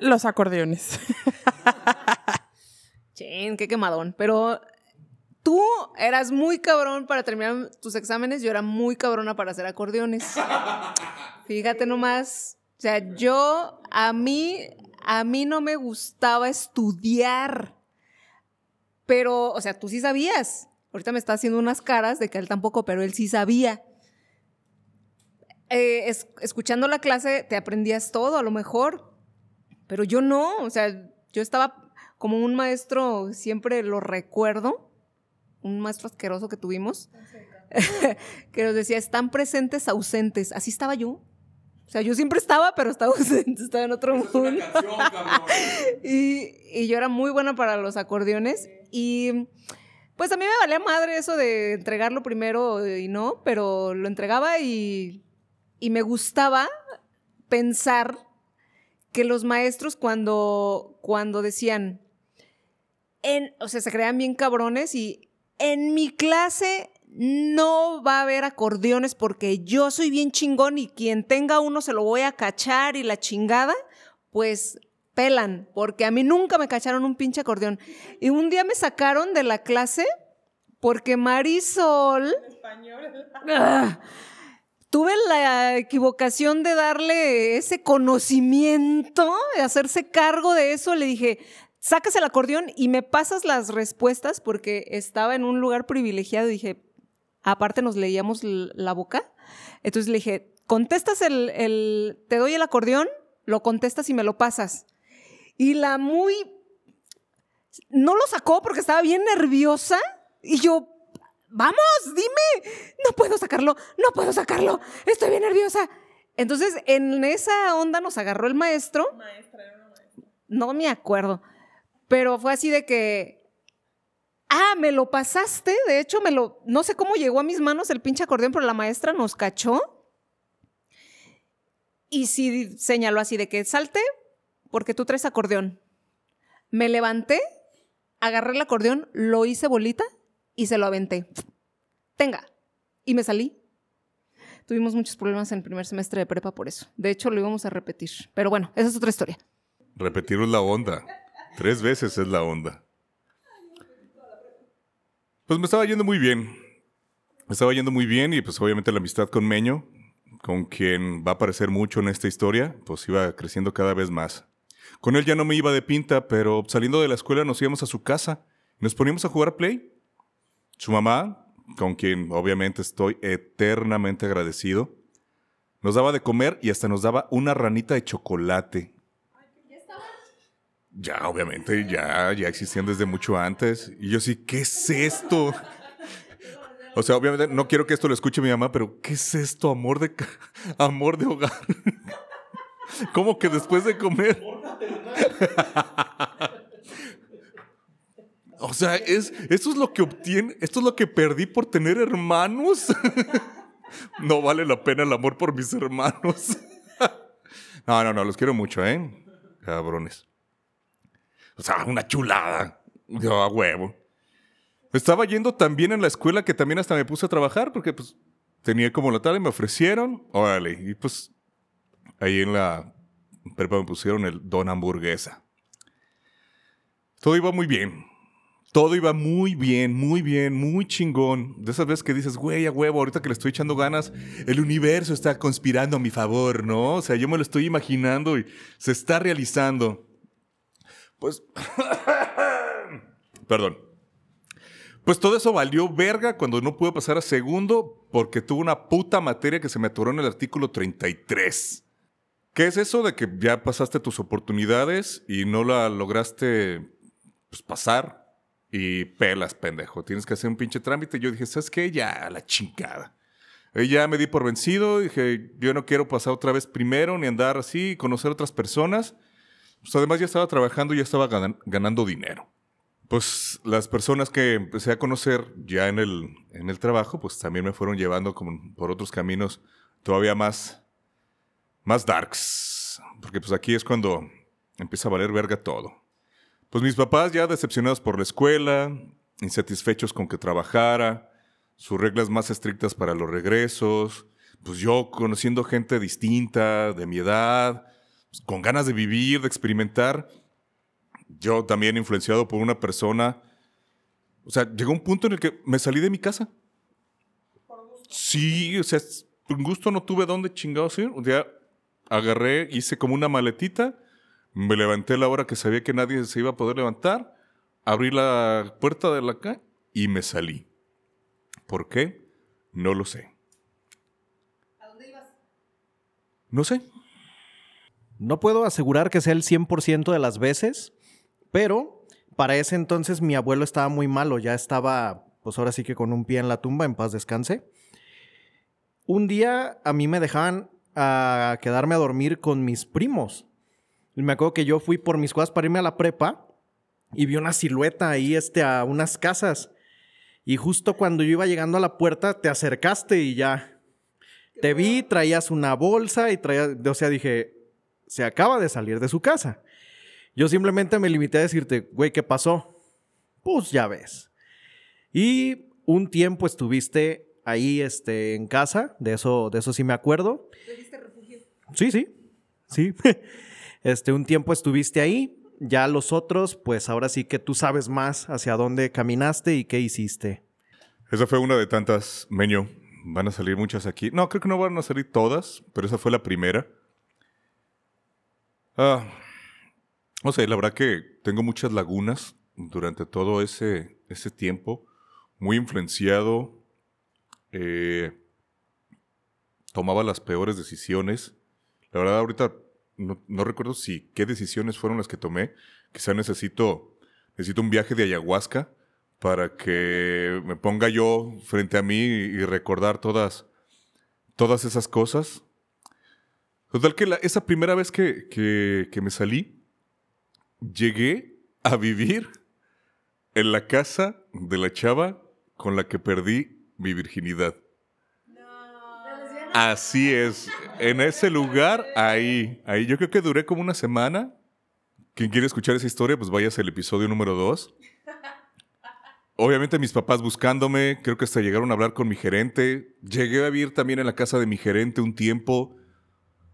Los acordeones. *laughs* Chen, qué quemadón. Pero tú eras muy cabrón para terminar tus exámenes, yo era muy cabrona para hacer acordeones. *laughs* Fíjate nomás. O sea, yo, a mí, a mí no me gustaba estudiar. Pero, o sea, tú sí sabías. Ahorita me está haciendo unas caras de que él tampoco, pero él sí sabía. Eh, escuchando la clase te aprendías todo, a lo mejor. Pero yo no. O sea, yo estaba como un maestro, siempre lo recuerdo un maestro asqueroso que tuvimos, *laughs* que nos decía, están presentes, ausentes. Así estaba yo. O sea, yo siempre estaba, pero estaba *laughs* ausente, estaba en otro mundo. *laughs* y, y, yo era muy buena para los acordeones. Y Pues a mí me valía madre eso de entregarlo primero y no, pero lo entregaba y, y me gustaba pensar que los maestros cuando, cuando decían, en, o sea, se crean bien cabrones y en mi clase no va a haber acordeones porque yo soy bien chingón y quien tenga uno se lo voy a cachar y la chingada, pues pelan, porque a mí nunca me cacharon un pinche acordeón. Y un día me sacaron de la clase porque Marisol... Ah, tuve la equivocación de darle ese conocimiento, de hacerse cargo de eso. Le dije, sacas el acordeón y me pasas las respuestas porque estaba en un lugar privilegiado. dije, aparte nos leíamos la boca. Entonces le dije, contestas el, el, te doy el acordeón, lo contestas y me lo pasas. Y la muy, no lo sacó porque estaba bien nerviosa. Y yo, vamos, dime, no puedo sacarlo, no puedo sacarlo, estoy bien nerviosa. Entonces, en esa onda nos agarró el maestro. Maestra, era una maestra. No me acuerdo, pero fue así de que, ah, me lo pasaste, de hecho, me lo, no sé cómo llegó a mis manos el pinche acordeón, pero la maestra nos cachó. Y sí señaló así de que salte porque tú traes acordeón. Me levanté, agarré el acordeón, lo hice bolita y se lo aventé. Tenga. Y me salí. Tuvimos muchos problemas en el primer semestre de prepa por eso. De hecho, lo íbamos a repetir. Pero bueno, esa es otra historia. Repetir es la onda. Tres veces es la onda. Pues me estaba yendo muy bien. Me estaba yendo muy bien y pues obviamente la amistad con Meño, con quien va a aparecer mucho en esta historia, pues iba creciendo cada vez más. Con él ya no me iba de pinta, pero saliendo de la escuela nos íbamos a su casa y nos poníamos a jugar play. Su mamá, con quien obviamente estoy eternamente agradecido, nos daba de comer y hasta nos daba una ranita de chocolate. Ya, obviamente, ya, ya existían desde mucho antes. Y yo sí, ¿qué es esto? O sea, obviamente no quiero que esto lo escuche mi mamá, pero ¿qué es esto? Amor de amor de hogar. *laughs* ¿Cómo que después de comer? *laughs* O sea, es, esto es lo que obtiene, esto es lo que perdí por tener hermanos. *laughs* no vale la pena el amor por mis hermanos. no, no, no, los quiero mucho, ¿eh? Cabrones. O sea, una chulada. Yo a huevo. Estaba yendo también en la escuela que también hasta me puse a trabajar porque pues tenía como la tarde, me ofrecieron, órale, y pues ahí en la prepa me pusieron el don hamburguesa. Todo iba muy bien. Todo iba muy bien, muy bien, muy chingón. De esas veces que dices, güey, a huevo, ahorita que le estoy echando ganas, el universo está conspirando a mi favor, ¿no? O sea, yo me lo estoy imaginando y se está realizando. Pues... *coughs* Perdón. Pues todo eso valió verga cuando no pude pasar a segundo porque tuve una puta materia que se me atoró en el artículo 33. ¿Qué es eso de que ya pasaste tus oportunidades y no la lograste pues, pasar? Y pelas, pendejo. Tienes que hacer un pinche trámite. Yo dije, ¿sabes qué? Ya, la chingada. Y ya me di por vencido. Dije, yo no quiero pasar otra vez primero, ni andar así, conocer otras personas. Pues además ya estaba trabajando y ya estaba ganando dinero. Pues las personas que empecé a conocer ya en el, en el trabajo, pues también me fueron llevando como por otros caminos todavía más, más darks. Porque pues aquí es cuando empieza a valer verga todo. Pues mis papás ya decepcionados por la escuela, insatisfechos con que trabajara, sus reglas más estrictas para los regresos, pues yo conociendo gente distinta, de mi edad, con ganas de vivir, de experimentar, yo también influenciado por una persona, o sea, llegó un punto en el que me salí de mi casa. Sí, o sea, por gusto no tuve dónde chingados ir. Un día agarré, hice como una maletita me levanté a la hora que sabía que nadie se iba a poder levantar, abrí la puerta de la calle y me salí. ¿Por qué? No lo sé. ¿A dónde ibas? No sé. No puedo asegurar que sea el 100% de las veces, pero para ese entonces mi abuelo estaba muy malo, ya estaba, pues ahora sí que con un pie en la tumba, en paz descanse. Un día a mí me dejaban a quedarme a dormir con mis primos. Y me acuerdo que yo fui por mis cosas para irme a la prepa y vi una silueta ahí este, a unas casas. Y justo cuando yo iba llegando a la puerta, te acercaste y ya. Te vi, traías una bolsa y traías, o sea, dije, se acaba de salir de su casa. Yo simplemente me limité a decirte, güey, ¿qué pasó? Pues ya ves. Y un tiempo estuviste ahí este, en casa, de eso, de eso sí me acuerdo. refugio? Sí, sí, sí. *laughs* Este, un tiempo estuviste ahí, ya los otros, pues ahora sí que tú sabes más hacia dónde caminaste y qué hiciste. Esa fue una de tantas, Meño. Van a salir muchas aquí. No, creo que no van a salir todas, pero esa fue la primera. Ah, no sé, la verdad que tengo muchas lagunas durante todo ese, ese tiempo. Muy influenciado. Eh, tomaba las peores decisiones. La verdad, ahorita no, recuerdo si qué decisiones fueron las que tomé. Quizá necesito, necesito un viaje de ayahuasca para que me ponga yo frente a mí y recordar todas, todas esas cosas. Total que esa primera vez que, que me salí, llegué a vivir en la casa de la chava con la que perdí mi virginidad. Así es. En ese lugar, ahí, ahí. Yo creo que duré como una semana. Quien quiere escuchar esa historia, pues vayas al episodio número 2. Obviamente mis papás buscándome, creo que hasta llegaron a hablar con mi gerente. Llegué a vivir también en la casa de mi gerente un tiempo.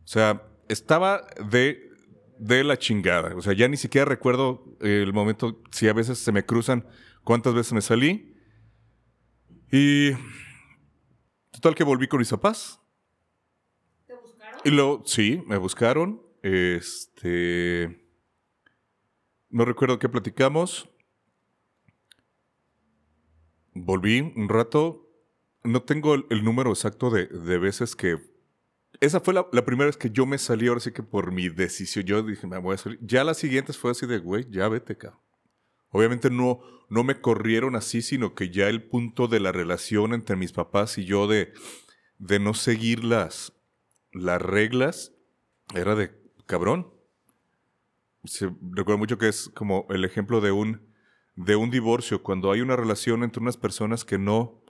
O sea, estaba de, de la chingada. O sea, ya ni siquiera recuerdo el momento, si a veces se me cruzan cuántas veces me salí. Y total que volví con mis papás. Y lo, sí, me buscaron. Este. No recuerdo qué platicamos. Volví un rato. No tengo el, número exacto de, veces que. Esa fue la, primera vez que yo me salí, ahora sí que por mi decisión. Yo dije, me voy a salir. Ya las siguientes fue así de, güey, ya vete, acá. Obviamente no, no me corrieron así, sino que ya el punto de la relación entre mis papás y yo de, de no seguir las, las reglas era de cabrón. Se, recuerdo mucho que es como el ejemplo de un, de un divorcio, cuando hay una relación entre unas personas que no,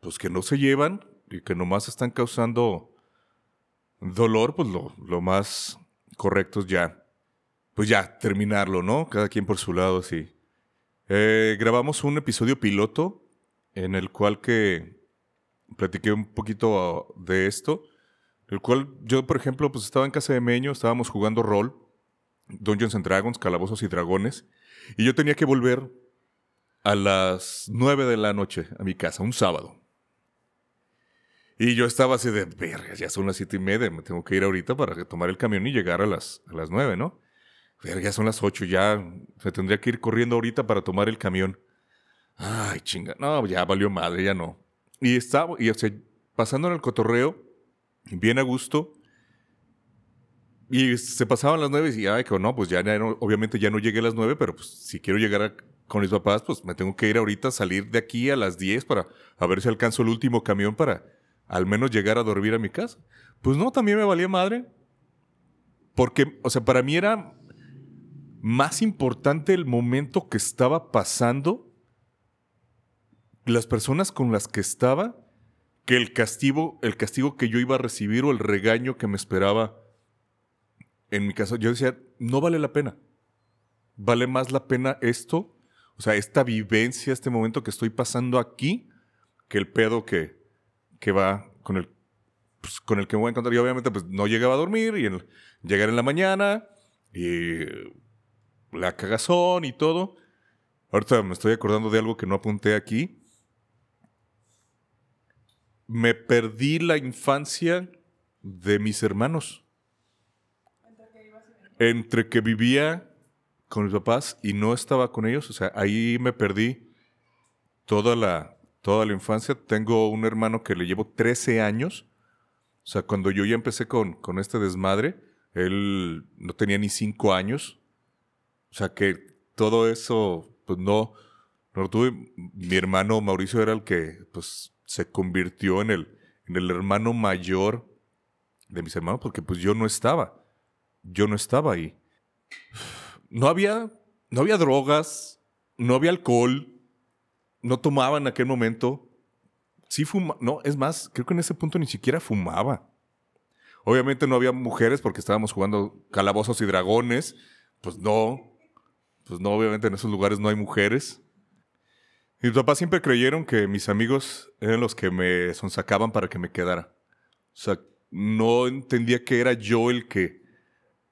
pues que no se llevan y que nomás están causando dolor, pues lo, lo más correcto es ya, pues ya, terminarlo, ¿no? Cada quien por su lado, así. Eh, grabamos un episodio piloto en el cual que platiqué un poquito de esto. El cual yo, por ejemplo, pues estaba en casa de Meño, estábamos jugando rol, Dungeons and Dragons, Calabozos y Dragones, y yo tenía que volver a las 9 de la noche a mi casa, un sábado. Y yo estaba así de, verga, ya son las siete y media, me tengo que ir ahorita para tomar el camión y llegar a las, a las 9, ¿no? Verga, ya son las 8, ya se tendría que ir corriendo ahorita para tomar el camión. Ay, chinga, no, ya valió madre, ya no. Y estaba, y o sea, pasando en el cotorreo, bien a gusto. Y se pasaban las nueve y ay, que no, pues ya, obviamente ya no llegué a las nueve, pero pues si quiero llegar con mis papás, pues me tengo que ir ahorita, salir de aquí a las diez para a ver si alcanzo el último camión para al menos llegar a dormir a mi casa. Pues no, también me valía madre. Porque, o sea, para mí era más importante el momento que estaba pasando, las personas con las que estaba que el castigo, el castigo que yo iba a recibir o el regaño que me esperaba en mi casa. Yo decía, no vale la pena. Vale más la pena esto, o sea, esta vivencia, este momento que estoy pasando aquí, que el pedo que, que va con el, pues, con el que me voy a encontrar. Y obviamente, pues no llegaba a dormir y llegar en la mañana y la cagazón y todo. Ahorita me estoy acordando de algo que no apunté aquí me perdí la infancia de mis hermanos. Entre que vivía con mis papás y no estaba con ellos, o sea, ahí me perdí toda la, toda la infancia. Tengo un hermano que le llevo 13 años. O sea, cuando yo ya empecé con, con este desmadre, él no tenía ni 5 años. O sea, que todo eso, pues no, no lo tuve. Mi hermano Mauricio era el que, pues, se convirtió en el, en el hermano mayor de mis hermanos, porque pues yo no estaba. Yo no estaba ahí. No había, no había drogas, no había alcohol, no tomaba en aquel momento. Sí fumaba. No, es más, creo que en ese punto ni siquiera fumaba. Obviamente no había mujeres porque estábamos jugando calabozos y dragones. Pues no. Pues no, obviamente en esos lugares no hay mujeres. Mis papás siempre creyeron que mis amigos eran los que me sonsacaban para que me quedara. O sea, no entendía que era yo el que,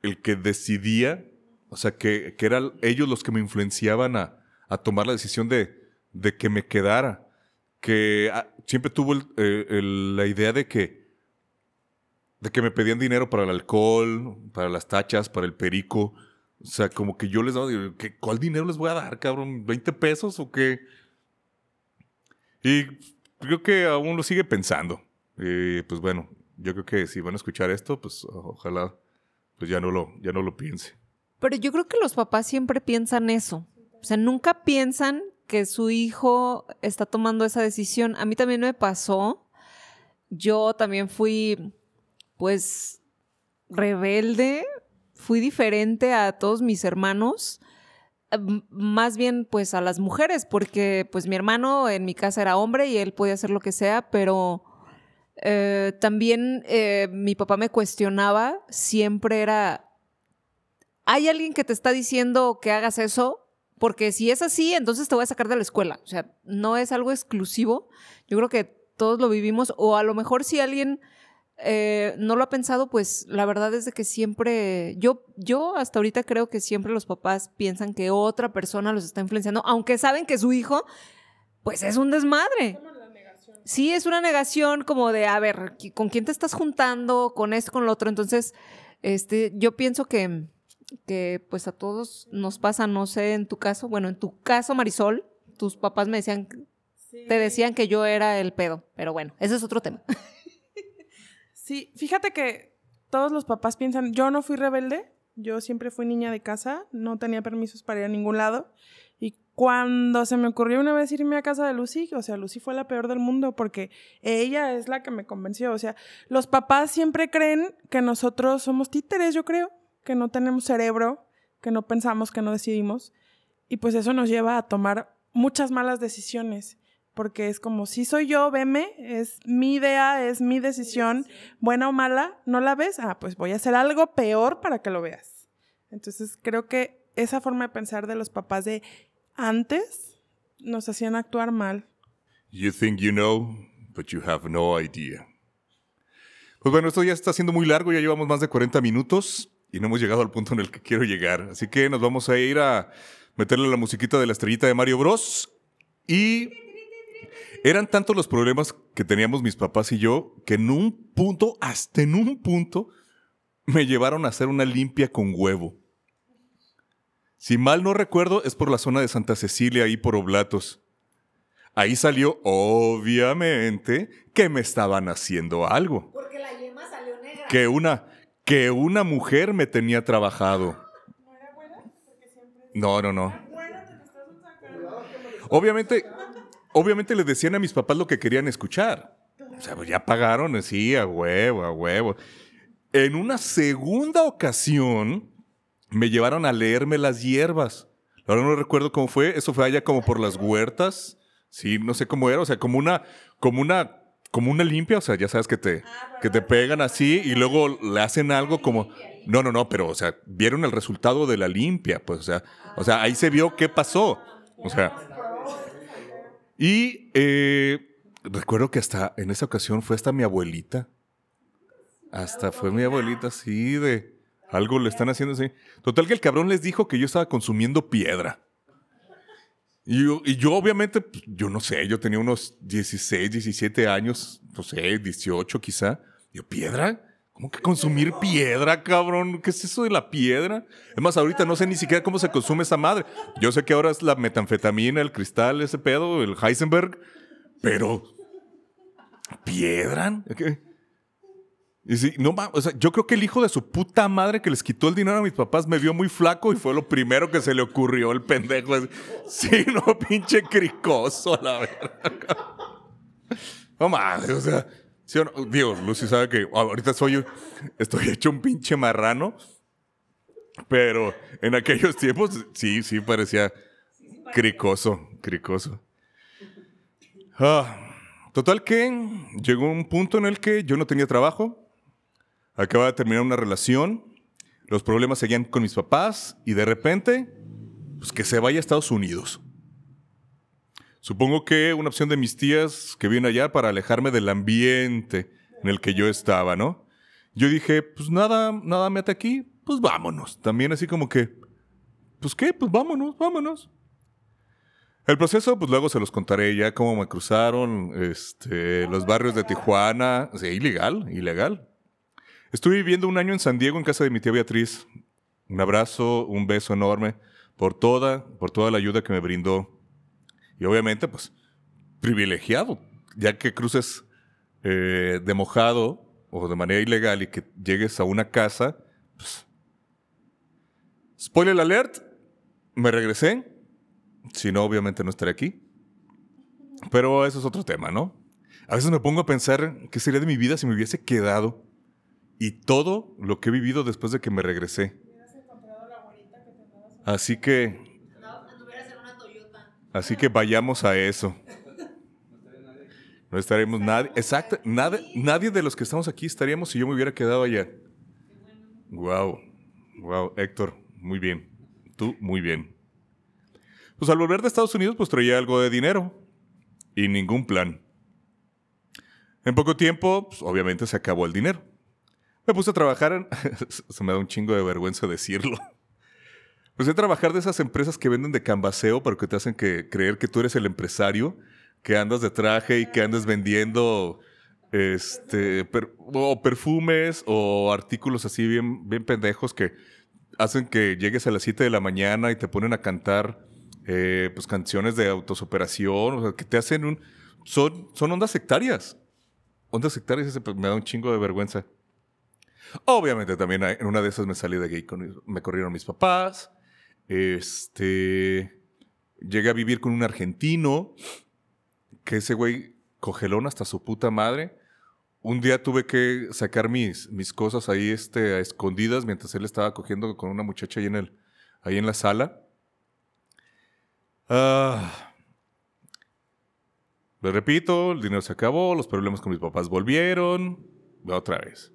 el que decidía, o sea, que, que eran ellos los que me influenciaban a, a tomar la decisión de, de, que me quedara. Que ah, siempre tuvo eh, la idea de que, de que me pedían dinero para el alcohol, para las tachas, para el perico. O sea, como que yo les daba, ¿cuál dinero les voy a dar, cabrón? ¿20 pesos o qué? Y creo que aún lo sigue pensando. Y pues bueno, yo creo que si van a escuchar esto, pues ojalá pues ya no lo, ya no lo piense. Pero yo creo que los papás siempre piensan eso. O sea, nunca piensan que su hijo está tomando esa decisión. A mí también me pasó. Yo también fui, pues, rebelde, fui diferente a todos mis hermanos más bien pues a las mujeres, porque pues mi hermano en mi casa era hombre y él podía hacer lo que sea, pero eh, también eh, mi papá me cuestionaba, siempre era, ¿hay alguien que te está diciendo que hagas eso? Porque si es así, entonces te voy a sacar de la escuela. O sea, no es algo exclusivo. Yo creo que todos lo vivimos, o a lo mejor si alguien eh, no lo ha pensado, pues la verdad es de que siempre, yo, yo hasta ahorita creo que siempre los papás piensan que otra persona los está influenciando, aunque saben que su hijo, pues es un desmadre. Sí, es una negación como de, a ver, ¿con quién te estás juntando? Con esto, con lo otro. Entonces, este, yo pienso que, que pues a todos nos pasa, no sé, en tu caso, bueno, en tu caso, Marisol, tus papás me decían, te decían que yo era el pedo, pero bueno, ese es otro tema. *laughs* Sí, fíjate que todos los papás piensan, yo no fui rebelde, yo siempre fui niña de casa, no tenía permisos para ir a ningún lado. Y cuando se me ocurrió una vez irme a casa de Lucy, o sea, Lucy fue la peor del mundo porque ella es la que me convenció. O sea, los papás siempre creen que nosotros somos títeres, yo creo, que no tenemos cerebro, que no pensamos, que no decidimos. Y pues eso nos lleva a tomar muchas malas decisiones porque es como, si soy yo, veme, es mi idea, es mi decisión, buena o mala, ¿no la ves? Ah, pues voy a hacer algo peor para que lo veas. Entonces creo que esa forma de pensar de los papás de antes nos hacían actuar mal. You think you know, but you have no idea. Pues bueno, esto ya está siendo muy largo, ya llevamos más de 40 minutos y no hemos llegado al punto en el que quiero llegar. Así que nos vamos a ir a meterle la musiquita de la estrellita de Mario Bros. Y eran tantos los problemas que teníamos mis papás y yo que en un punto, hasta en un punto, me llevaron a hacer una limpia con huevo. Si mal no recuerdo, es por la zona de Santa Cecilia, ahí por Oblatos. Ahí salió, obviamente, que me estaban haciendo algo. Porque la yema salió negra. Que una, que una mujer me tenía trabajado. ¿No? No, no. Obviamente, obviamente le decían a mis papás lo que querían escuchar. O sea, pues ya pagaron, sí, a huevo, a huevo. En una segunda ocasión, me llevaron a leerme las hierbas. Ahora no recuerdo cómo fue. Eso fue allá como por las huertas. Sí, no sé cómo era. O sea, como una, como una, como una limpia. O sea, ya sabes que te, que te pegan así y luego le hacen algo como. No, no, no, pero, o sea, vieron el resultado de la limpia. Pues, o sea, o sea, ahí se vio qué pasó. O sea, y eh, recuerdo que hasta en esa ocasión fue hasta mi abuelita. Hasta fue mi abuelita, sí, de algo le están haciendo así. Total que el cabrón les dijo que yo estaba consumiendo piedra. Y yo, y yo obviamente, pues, yo no sé, yo tenía unos 16, 17 años, no sé, 18 quizá. Yo, ¿piedra? ¿Cómo que consumir piedra, cabrón? ¿Qué es eso de la piedra? Es más, ahorita no sé ni siquiera cómo se consume esa madre. Yo sé que ahora es la metanfetamina, el cristal, ese pedo, el Heisenberg, pero ¿piedra? Y sí, no, o sea, yo creo que el hijo de su puta madre que les quitó el dinero a mis papás me vio muy flaco y fue lo primero que se le ocurrió el pendejo. Sí, no, *laughs* pinche cricoso, la verdad. No mames, o sea, Digo, Lucy sabe que ahorita soy, estoy hecho un pinche marrano, pero en aquellos tiempos sí, sí parecía cricoso, cricoso. Ah, total que llegó un punto en el que yo no tenía trabajo, acababa de terminar una relación, los problemas seguían con mis papás y de repente, pues que se vaya a Estados Unidos. Supongo que una opción de mis tías que vienen allá para alejarme del ambiente en el que yo estaba, ¿no? Yo dije, pues nada, nada me ata aquí, pues vámonos. También así como que, pues qué, pues vámonos, vámonos. El proceso, pues luego se los contaré ya cómo me cruzaron este, los barrios de Tijuana. Sí, ilegal, ilegal. Estuve viviendo un año en San Diego en casa de mi tía Beatriz. Un abrazo, un beso enorme por toda, por toda la ayuda que me brindó. Y obviamente, pues, privilegiado, ya que cruces eh, de mojado o de manera ilegal y que llegues a una casa, pues... Spoiler alert, me regresé. Si no, obviamente no estaré aquí. Pero eso es otro tema, ¿no? A veces me pongo a pensar qué sería de mi vida si me hubiese quedado y todo lo que he vivido después de que me regresé. Así que... Así que vayamos a eso. No estaremos nadie. Exacto. Nadie, nadie de los que estamos aquí estaríamos si yo me hubiera quedado allá. Wow. Wow. Héctor, muy bien. Tú, muy bien. Pues al volver de Estados Unidos, pues traía algo de dinero. Y ningún plan. En poco tiempo, pues, obviamente se acabó el dinero. Me puse a trabajar en... *laughs* se me da un chingo de vergüenza decirlo. *laughs* Puse a trabajar de esas empresas que venden de cambaseo, pero que te hacen que creer que tú eres el empresario que andas de traje y que andas vendiendo este, o perfumes o artículos así bien, bien pendejos que hacen que llegues a las 7 de la mañana y te ponen a cantar eh, pues canciones de autosuperación, o sea, que te hacen un... Son, son ondas sectarias. Ondas sectarias, pues, me da un chingo de vergüenza. Obviamente también en una de esas me salí de gay, con, me corrieron mis papás. Este... Llegué a vivir con un argentino que ese güey cogelón hasta su puta madre. Un día tuve que sacar mis, mis cosas ahí este, a escondidas mientras él estaba cogiendo con una muchacha ahí en, el, ahí en la sala. Ah. Repito, el dinero se acabó, los problemas con mis papás volvieron. Otra vez.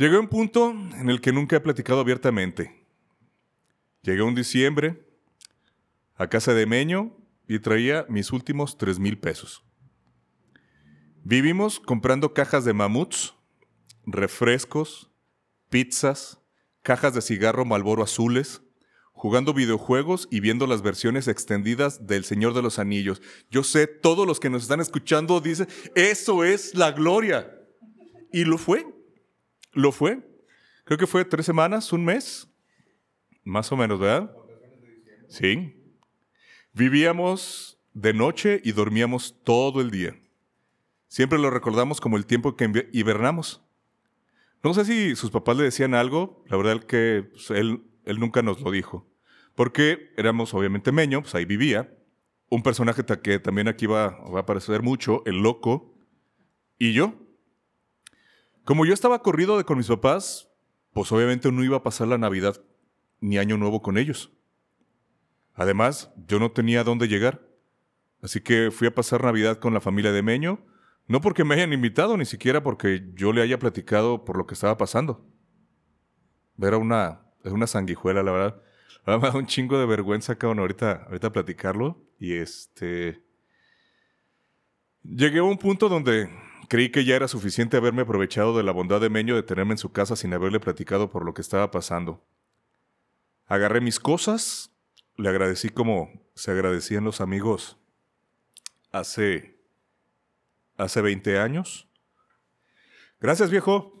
Llegué a un punto en el que nunca he platicado abiertamente. Llegué un diciembre a casa de Meño y traía mis últimos tres mil pesos. Vivimos comprando cajas de mamuts, refrescos, pizzas, cajas de cigarro Malboro azules, jugando videojuegos y viendo las versiones extendidas del Señor de los Anillos. Yo sé, todos los que nos están escuchando dicen, eso es la gloria. Y lo fue, lo fue. Creo que fue tres semanas, un mes, más o menos, ¿verdad? Sí. Vivíamos de noche y dormíamos todo el día. Siempre lo recordamos como el tiempo que hibernamos. No sé si sus papás le decían algo, la verdad que pues, él, él nunca nos lo dijo. Porque éramos obviamente Meño, pues ahí vivía. Un personaje que también aquí va, va a aparecer mucho, el loco, y yo. Como yo estaba corrido de con mis papás, pues obviamente no iba a pasar la Navidad ni Año Nuevo con ellos. Además, yo no tenía dónde llegar. Así que fui a pasar Navidad con la familia de Meño, no porque me hayan invitado, ni siquiera porque yo le haya platicado por lo que estaba pasando. Era una, una sanguijuela, la verdad. *laughs* Me da un chingo de vergüenza, cabrón, ahorita, ahorita platicarlo. Y este... Llegué a un punto donde creí que ya era suficiente haberme aprovechado de la bondad de Meño de tenerme en su casa sin haberle platicado por lo que estaba pasando. Agarré mis cosas, le agradecí como se agradecían los amigos hace, hace 20 años. Gracias, viejo.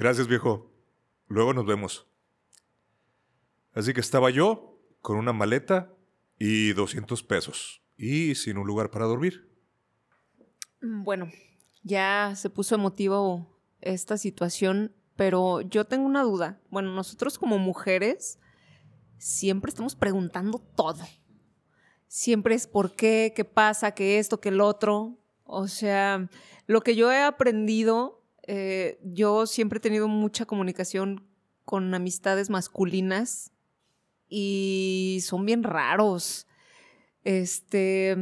Gracias, viejo. Luego nos vemos. Así que estaba yo con una maleta y 200 pesos y sin un lugar para dormir. Mm, Bueno, ya se puso emotivo esta situación, pero yo tengo una duda. Bueno, nosotros como mujeres siempre estamos preguntando todo. Siempre es por qué, qué pasa, qué esto, qué el otro. O sea, lo que yo he aprendido, eh, yo siempre he tenido mucha comunicación con amistades masculinas y son bien raros. Este,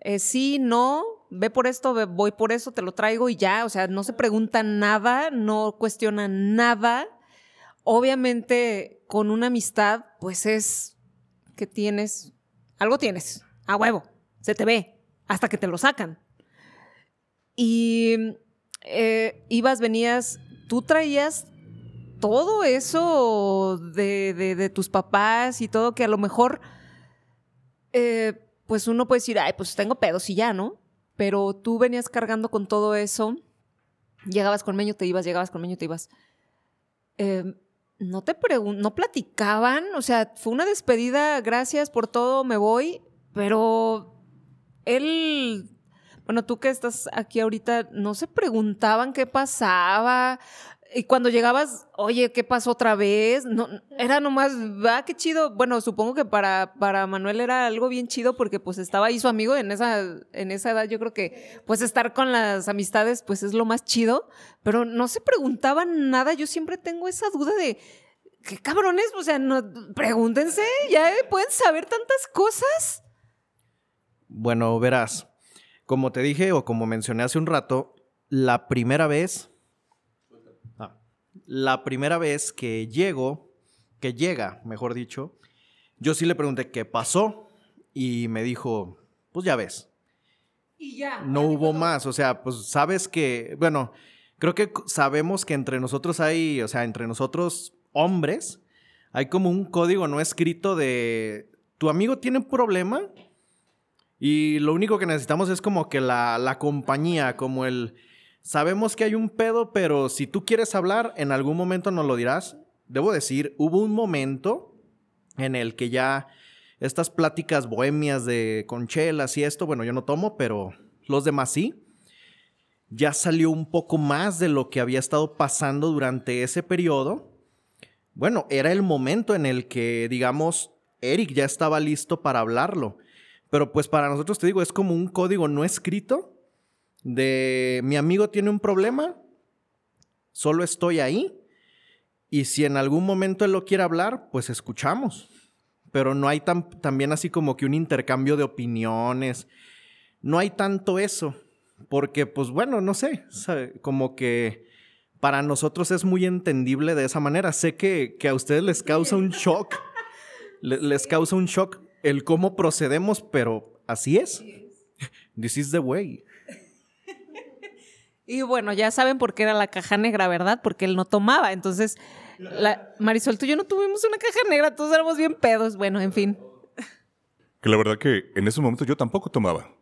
eh, sí, no, ve por esto, voy por eso, te lo traigo y ya, o sea, no se pregunta nada, no cuestiona nada. Obviamente, con una amistad, pues es que tienes, algo tienes, a huevo, se te ve, hasta que te lo sacan. Y eh, ibas, venías, tú traías todo eso de, tus papás y todo que a lo mejor, eh, pues uno puede decir, ay, pues tengo pedos y ya, ¿no? Pero tú venías cargando con todo eso, llegabas con Meño, te ibas, llegabas con Meño, te ibas. Eh, no te pregun no platicaban, o sea, fue una despedida, gracias por todo, me voy, pero él, bueno, tú que estás aquí ahorita, no se preguntaban qué pasaba. Y cuando llegabas, oye, ¿qué pasó otra vez? No, era nomás, va, qué chido. Bueno, supongo que para, para Manuel era algo bien chido porque pues estaba ahí su amigo en esa, en esa edad. Yo creo que pues estar con las amistades pues es lo más chido, pero no se preguntaban nada. Yo siempre tengo esa duda de, qué cabrones, o sea, no, pregúntense, ya pueden saber tantas cosas. Bueno, verás, como te dije o como mencioné hace un rato, la primera vez, Ah, la primera vez que llego, que llega, mejor dicho, yo sí le pregunté qué pasó y me dijo, pues ya ves, Y ya. no hubo más, o sea, pues sabes que, bueno, creo que sabemos que entre nosotros hay, o sea, entre nosotros hombres, hay como un código no escrito de, tu amigo tiene un problema y lo único que necesitamos es como que la, la compañía, como el, sabemos que hay un pedo, pero si tú quieres hablar, en algún momento nos lo dirás. Debo decir, hubo un momento en el que ya estas pláticas bohemias de conchelas y esto, bueno, yo no tomo, pero los demás sí. Ya salió un poco más de lo que había estado pasando durante ese periodo. Bueno, era el momento en el que, digamos, Eric ya estaba listo para hablarlo. Pero pues para nosotros, te digo, es como un código no escrito de mi amigo tiene un problema, solo estoy ahí. Y si en algún momento él lo quiere hablar, pues escuchamos. Pero no hay tan, también así como que un intercambio de opiniones. No hay tanto eso. Porque, pues bueno, no sé. sabe, Como que para nosotros es muy entendible de esa manera. Sé que, que a ustedes les causa un shock. le- les causa un shock el cómo procedemos, pero así es. This is the way. *laughs* Y bueno, ya saben por qué era la caja negra, ¿verdad? Porque él no tomaba. Entonces, la, Marisol, tú y yo no tuvimos una caja negra, todos éramos bien pedos. Bueno, en fin. *laughs* Que la verdad que en ese momento yo tampoco tomaba.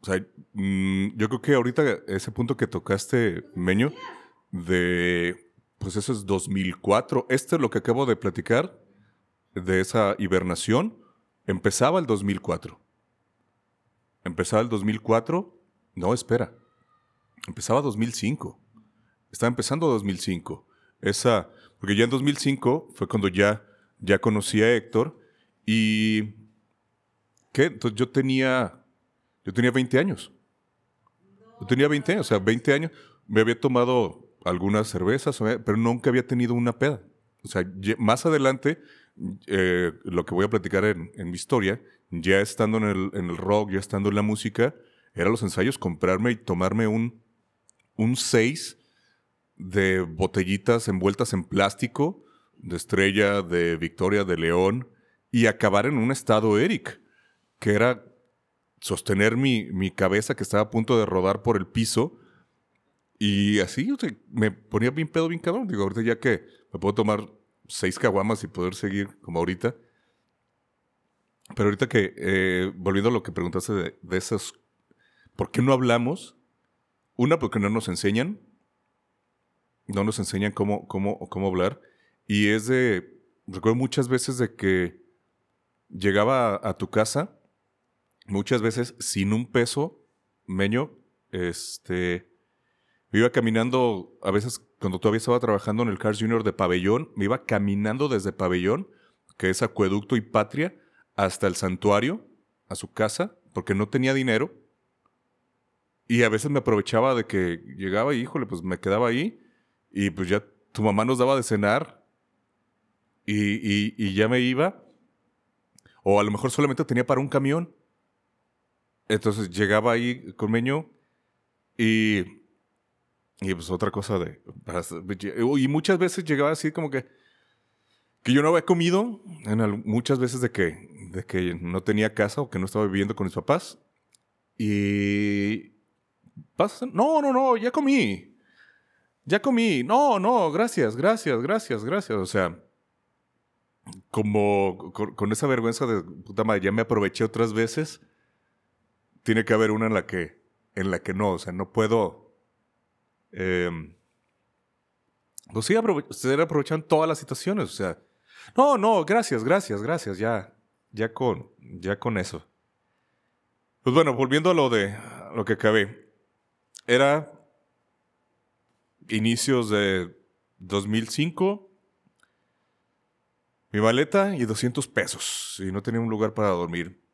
O sea, mm, yo creo que ahorita ese punto que tocaste, Meño, de, pues eso es 2004. Este, lo que acabo de platicar, de esa hibernación, empezaba el 2004. Empezaba el 2004. No, espera. Empezaba 2005. Estaba empezando 2005. Esa, porque ya en 2005 fue cuando ya, ya conocí a Héctor y... ¿Qué? Entonces yo tenía, yo tenía 20 años. Yo tenía 20 años, o sea, 20 años. Me había tomado algunas cervezas, pero nunca había tenido una peda. O sea, más adelante, eh, lo que voy a platicar en, mi historia, ya estando en el, rock, ya estando en la música, eran los ensayos comprarme y tomarme un, un 6 de botellitas envueltas en plástico, de Estrella, de Victoria, de León, y acabar en un estado Eric, que era sostener mi, mi cabeza que estaba a punto de rodar por el piso. Y así o me ponía bien pedo, bien cabrón. Digo, ahorita ya que me puedo tomar seis caguamas y poder seguir como ahorita. Pero ahorita que, eh, volviendo a lo que preguntaste de, esos, ¿por qué no hablamos? Una, porque no nos enseñan. No nos enseñan cómo, cómo, cómo hablar. Y es de, recuerdo muchas veces de que llegaba a, a tu casa, muchas veces sin un peso Meño, este, iba caminando, a veces cuando todavía estaba trabajando en el Cars Junior de Pabellón, me iba caminando desde Pabellón, que es Acueducto y Patria, hasta el santuario, a su casa, porque no tenía dinero. Y a veces me aprovechaba de que llegaba y, híjole, pues me quedaba ahí y pues ya tu mamá nos daba de cenar y, y ya me iba. O a lo mejor solamente tenía para un camión. Entonces llegaba ahí con Meño y y pues otra cosa de... Y muchas veces llegaba así como que... Que yo no había comido, en muchas veces de que, de que no tenía casa o que no estaba viviendo con mis papás. Y... Pasa, no, no, no, ya comí. Ya comí. No, no, gracias, gracias, gracias, gracias. O sea, como con, con, esa vergüenza de puta madre, ya me aproveché otras veces. Tiene que haber una en la que, en la que no. O sea, no puedo eh, pues sí, ustedes aprovechan todas las situaciones. O sea, no, no, gracias, gracias, gracias, ya, ya con, ya con eso. Pues bueno, volviendo a lo de lo que acabé. Era inicios de 2005. Mi maleta y 200 pesos. Y no tenía un lugar para dormir.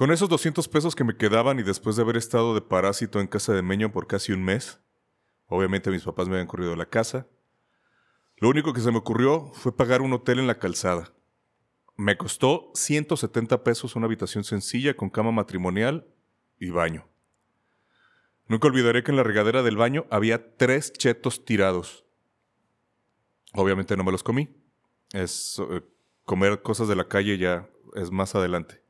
Con esos 200 pesos que me quedaban y después de haber estado de parásito en casa de Meño por casi un mes, obviamente mis papás me habían corrido de la casa, lo único que se me ocurrió fue pagar un hotel en la calzada. Me costó 170 pesos una habitación sencilla con cama matrimonial y baño. Nunca olvidaré que en la regadera del baño había tres chetos tirados. Obviamente no me los comí. Es eh, comer cosas de la calle ya es más adelante.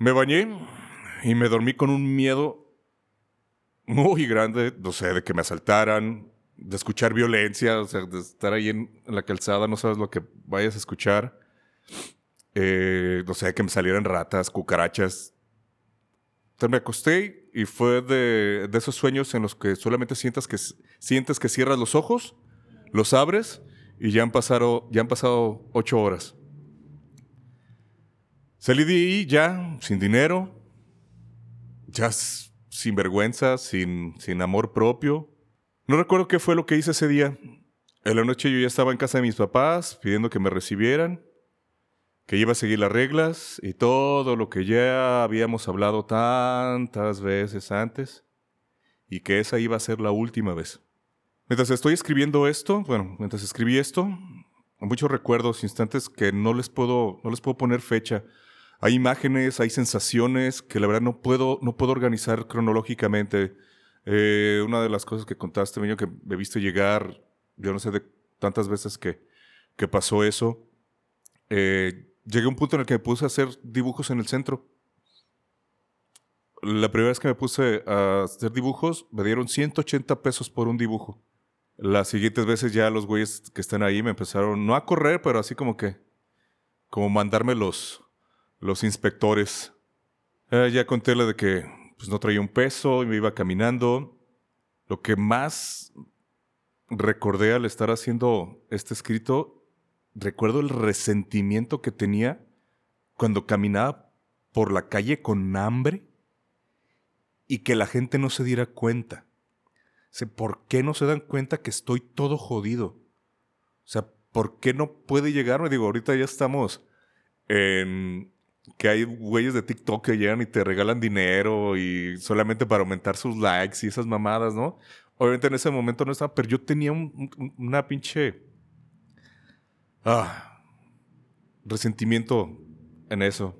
Me bañé y me dormí con un miedo muy grande, no sé, de que me asaltaran, de escuchar violencia, o sea, de estar ahí en, la calzada, no sabes lo que vayas a escuchar. Eh, no sé, que me salieran ratas, cucarachas. Entonces me acosté y fue de, esos sueños en los que solamente sientas que, sientes que cierras los ojos, los abres y ya han pasado, ya han pasado ocho horas. Salí de ahí ya sin dinero, ya sin vergüenza, sin, sin amor propio. No recuerdo qué fue lo que hice ese día. En la noche yo ya estaba en casa de mis papás pidiendo que me recibieran, que iba a seguir las reglas y todo lo que ya habíamos hablado tantas veces antes y que esa iba a ser la última vez. Mientras estoy escribiendo esto, bueno, mientras escribí esto, muchos recuerdos, instantes que no les puedo, no les puedo poner fecha hay imágenes, hay sensaciones que la verdad no puedo, no puedo organizar cronológicamente. Eh, una de las cosas que contaste, niño, que me viste llegar, yo no sé de tantas veces que, que pasó eso. Eh, llegué a un punto en el que me puse a hacer dibujos en el centro. La primera vez que me puse a hacer dibujos, me dieron 180 pesos por un dibujo. Las siguientes veces ya los güeyes que están ahí me empezaron, no a correr, pero así como que, como mandarme los, los inspectores. Eh, ya conté la de que pues, no traía un peso y me iba caminando. Lo que más recordé al estar haciendo este escrito, recuerdo el resentimiento que tenía cuando caminaba por la calle con hambre y que la gente no se diera cuenta. O ¿por qué no se dan cuenta que estoy todo jodido? O sea, ¿por qué no puede llegarme? Digo, ahorita ya estamos en que hay güeyes de TikTok que llegan y te regalan dinero y solamente para aumentar sus likes y esas mamadas, ¿no? Obviamente en ese momento no estaba, pero yo tenía una pinche ah, resentimiento en eso.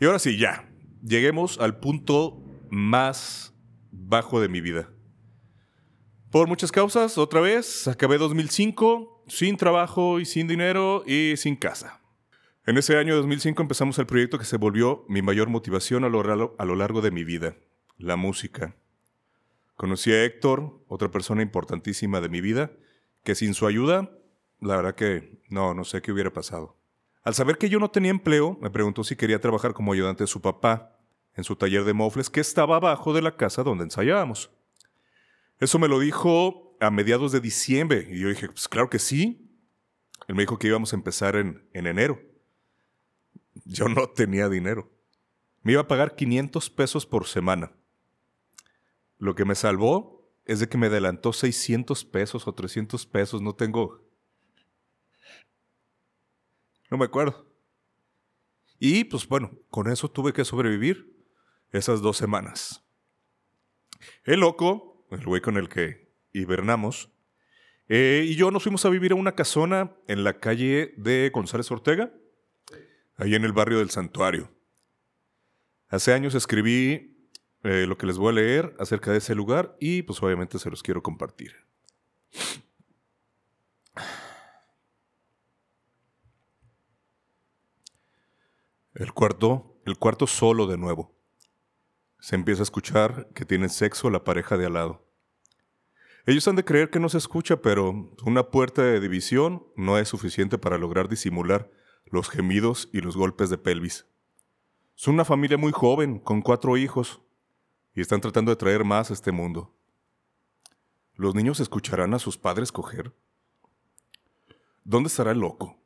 Y ahora sí, ya. Lleguemos al punto más bajo de mi vida. Por muchas causas, otra vez, acabé 2005 sin trabajo y sin dinero y sin casa. En ese año 2005 empezamos el proyecto que se volvió mi mayor motivación a lo, a lo largo de mi vida, la música. Conocí a Héctor, otra persona importantísima de mi vida, que sin su ayuda, la verdad que no, no sé qué hubiera pasado. Al saber que yo no tenía empleo, me preguntó si quería trabajar como ayudante de su papá en su taller de mofles que estaba abajo de la casa donde ensayábamos. Eso me lo dijo a mediados de diciembre y yo dije, pues claro que sí. Él me dijo que íbamos a empezar en, en enero yo no tenía dinero. Me iba a pagar 500 pesos por semana. Lo que me salvó es de que me adelantó 600 pesos o 300 pesos, no tengo... No me acuerdo. Y pues bueno, con eso tuve que sobrevivir esas dos semanas. El loco, el güey con el que hibernamos, eh, y yo nos fuimos a vivir a una casona en la calle de González Ortega, ahí en el barrio del Santuario. Hace años escribí eh, lo que les voy a leer acerca de ese lugar y pues obviamente se los quiero compartir. El cuarto, el cuarto solo de nuevo. Se empieza a escuchar que tienen sexo la pareja de al lado. Ellos han de creer que no se escucha, pero una puerta de división no es suficiente para lograr disimular los gemidos y los golpes de pelvis. Son una familia muy joven, con cuatro hijos, y están tratando de traer más a este mundo. ¿Los niños escucharán a sus padres coger? ¿Dónde estará el loco?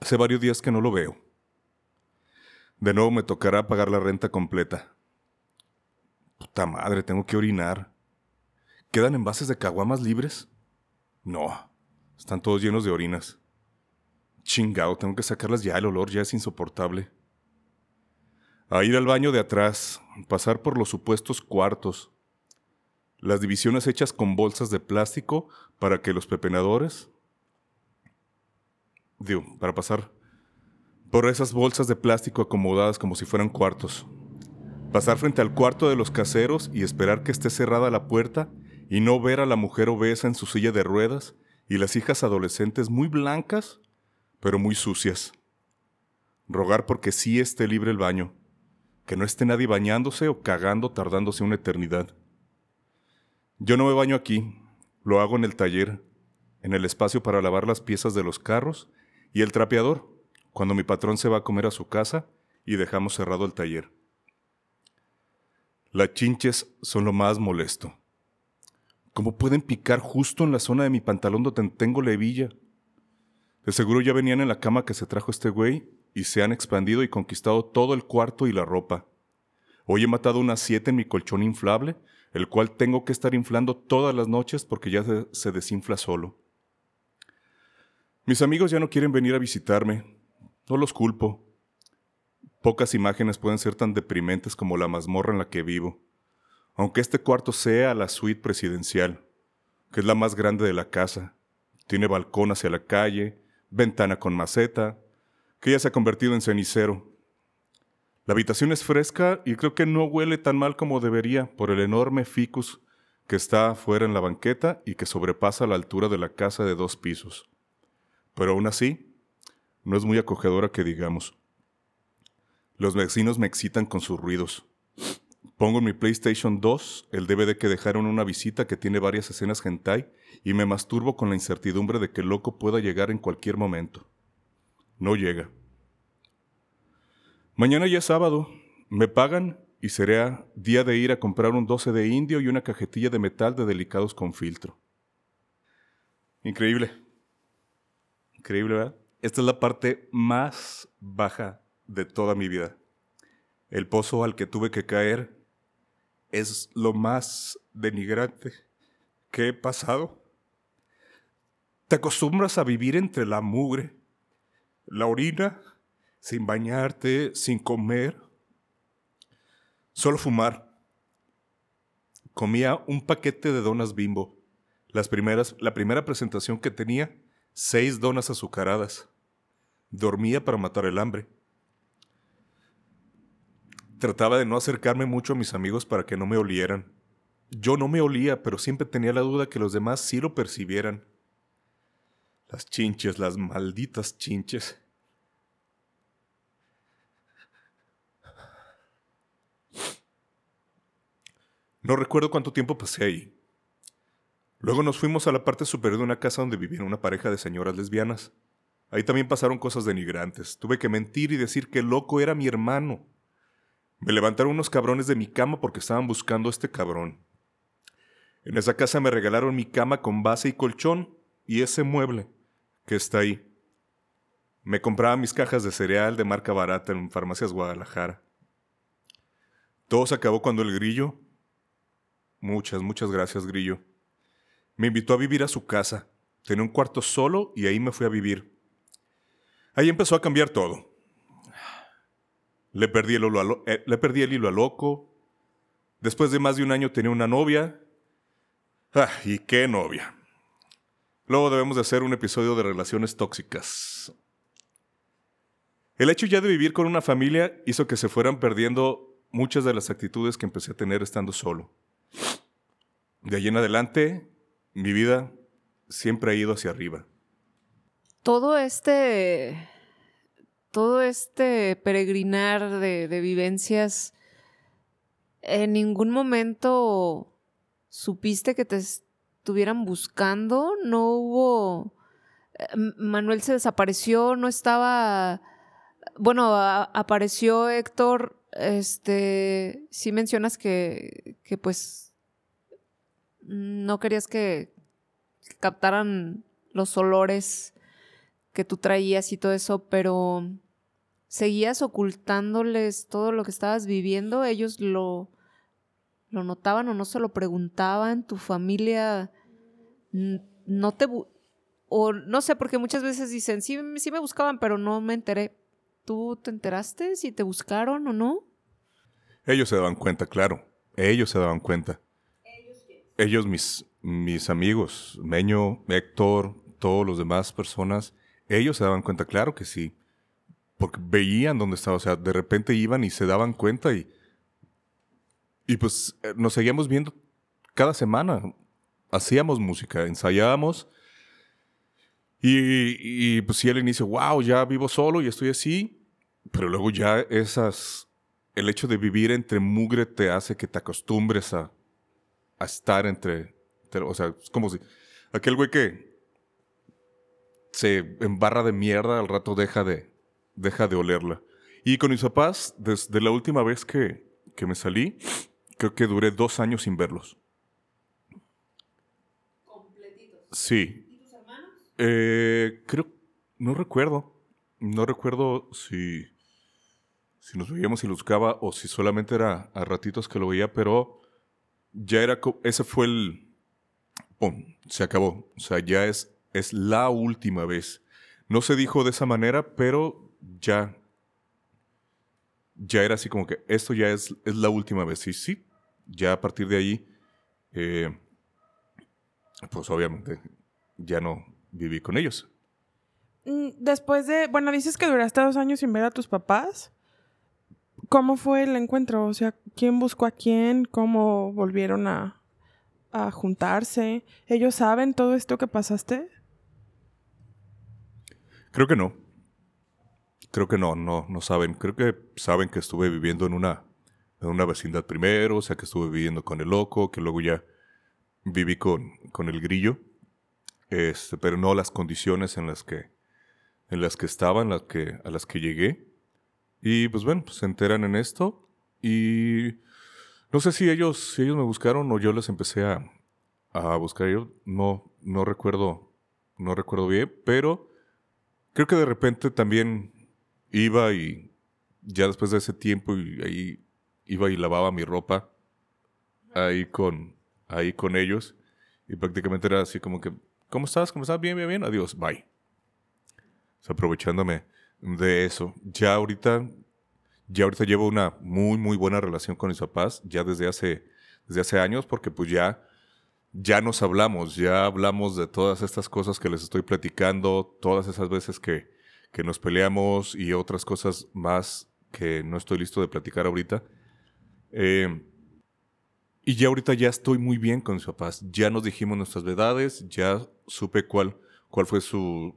Hace varios días que no lo veo. De nuevo me tocará pagar la renta completa. Puta madre, tengo que orinar. ¿Quedan envases de caguamas libres? No, están todos llenos de orinas. Chingado, tengo que sacarlas ya, el olor ya es insoportable. A ir al baño de atrás, pasar por los supuestos cuartos, las divisiones hechas con bolsas de plástico para que los pepenadores, digo, para pasar por esas bolsas de plástico acomodadas como si fueran cuartos. Pasar frente al cuarto de los caseros y esperar que esté cerrada la puerta y no ver a la mujer obesa en su silla de ruedas y las hijas adolescentes muy blancas, pero muy sucias. Rogar porque sí esté libre el baño, que no esté nadie bañándose o cagando tardándose una eternidad. Yo no me baño aquí, lo hago en el taller, en el espacio para lavar las piezas de los carros y el trapeador, cuando mi patrón se va a comer a su casa y dejamos cerrado el taller. Las chinches son lo más molesto. ¿Cómo pueden picar justo en la zona de mi pantalón donde tengo la hebilla? De seguro ya venían en la cama que se trajo este güey y se han expandido y conquistado todo el cuarto y la ropa. Hoy he matado unas siete en mi colchón inflable, el cual tengo que estar inflando todas las noches porque ya se, se desinfla solo. Mis amigos ya no quieren venir a visitarme, no los culpo. Pocas imágenes pueden ser tan deprimentes como la mazmorra en la que vivo, aunque este cuarto sea la suite presidencial, que es la más grande de la casa. Tiene balcón hacia la calle, ventana con maceta, que ya se ha convertido en cenicero. La habitación es fresca y creo que no huele tan mal como debería por el enorme ficus que está afuera en la banqueta y que sobrepasa la altura de la casa de dos pisos. Pero aún así, no es muy acogedora que digamos. Los vecinos me excitan con sus ruidos. Pongo en mi PlayStation 2 el DVD que dejaron una visita que tiene varias escenas hentai y me masturbo con la incertidumbre de que el loco pueda llegar en cualquier momento. No llega. Mañana ya es sábado. Me pagan y será día de ir a comprar un 12 de indio y una cajetilla de metal de delicados con filtro. Increíble. Increíble, ¿verdad? Esta es la parte más baja de toda mi vida. El pozo al que tuve que caer es lo más denigrante que he pasado. Te acostumbras a vivir entre la mugre, la orina, sin bañarte, sin comer, solo fumar. Comía un paquete de donas bimbo. Las primeras, la primera presentación que tenía, seis donas azucaradas. Dormía para matar el hambre. Trataba de no acercarme mucho a mis amigos para que no me olieran. Yo no me olía, pero siempre tenía la duda que los demás sí lo percibieran. Las chinches, las malditas chinches. No recuerdo cuánto tiempo pasé ahí. Luego nos fuimos a la parte superior de una casa donde vivían una pareja de señoras lesbianas. Ahí también pasaron cosas denigrantes. Tuve que mentir y decir que el loco era mi hermano. Me levantaron unos cabrones de mi cama porque estaban buscando a este cabrón. En esa casa me regalaron mi cama con base y colchón y ese mueble que está ahí. Me compraba mis cajas de cereal de marca barata en Farmacias Guadalajara. Todo se acabó cuando el grillo, muchas, muchas gracias grillo, me invitó a vivir a su casa. Tenía un cuarto solo y ahí me fui a vivir. Ahí empezó a cambiar todo. Le perdí el, hilo a lo- eh, le perdí el hilo a loco. Después de más de un año tenía una novia. Ah, ¿y qué novia? Luego debemos de hacer un episodio de relaciones tóxicas. El hecho ya de vivir con una familia hizo que se fueran perdiendo muchas de las actitudes que empecé a tener estando solo. De ahí en adelante, mi vida siempre ha ido hacia arriba. Todo este. Todo este peregrinar de, vivencias. En ningún momento supiste que te estuvieran buscando. No hubo. eh, Manuel se desapareció, no estaba. Bueno, apareció Héctor. Este. Sí mencionas que. que pues. No querías que captaran los olores que tú traías y todo eso, pero seguías ocultándoles todo lo que estabas viviendo, ellos lo, lo notaban o no se lo preguntaban, tu familia no te... O no sé, porque muchas veces dicen, sí, sí me buscaban, pero no me enteré. ¿Tú te enteraste si te buscaron o no? Ellos se daban cuenta, claro. Ellos se daban cuenta. Ellos, mis, mis amigos, Meño, Héctor, todos los demás personas, ellos se daban cuenta, claro que sí. Porque veían dónde estaba. O sea, de repente iban y se daban cuenta y. Y pues eh, nos seguíamos viendo cada semana. Hacíamos música, ensayábamos. Y, y pues sí, al inicio, wow, ya vivo solo y estoy así. Pero luego ya esas. El hecho de vivir entre mugre te hace que te acostumbres a, a estar entre, entre- O sea, es como si. Aquel güey que se embarra de mierda, al rato deja de, deja de olerla. Y con mis papás, desde la última vez que, que me salí, creo que duré dos años sin verlos. Sí. ¿Y tus hermanos? Eh, creo, no recuerdo. No recuerdo si, si nos veíamos y los buscaba o si solamente era a ratitos que lo veía, pero ya era, ese fue el, ¡pum! Se acabó. O sea, ya es, es la última vez. No se dijo de esa manera, pero ya, ya era así como que esto ya es, es la última vez. Y sí, ya a partir de ahí, eh, pues obviamente ya no viví con ellos. Mm, Después de, bueno, dices que duraste dos años sin ver a tus papás. ¿Cómo fue el encuentro? O sea, ¿quién buscó a quién? ¿Cómo volvieron a, a juntarse? ¿Ellos saben todo esto que pasaste? Creo que no. Creo que no, no, no saben. Creo que saben que estuve viviendo en una, en una vecindad primero, o sea, que estuve viviendo con el loco, que luego ya viví con, con el grillo, este, pero no las condiciones en las que, en las que estaba, en las que, a las que llegué. Y pues bueno, pues se enteran en esto y no sé si ellos, ellos me buscaron o yo les empecé a, a buscar ellos. No, no recuerdo, no recuerdo bien, pero creo que de repente también iba y ya después de ese tiempo y ahí iba y lavaba mi ropa ahí con, ahí con ellos y prácticamente era así como que, ¿cómo estás? ¿Cómo estás? Bien, bien, bien. Adiós, bye. O sea, aprovechándome de eso. Ya ahorita, ya ahorita llevo una muy, muy buena relación con mis papás, ya desde hace, desde hace años, porque pues ya, ya nos hablamos, ya hablamos de todas estas cosas que les estoy platicando, todas esas veces que, que nos peleamos y otras cosas más que no estoy listo de platicar ahorita. Eh, y ya ahorita ya estoy muy bien con mis papás. Ya nos dijimos nuestras verdades, ya supe cuál, cuál fue su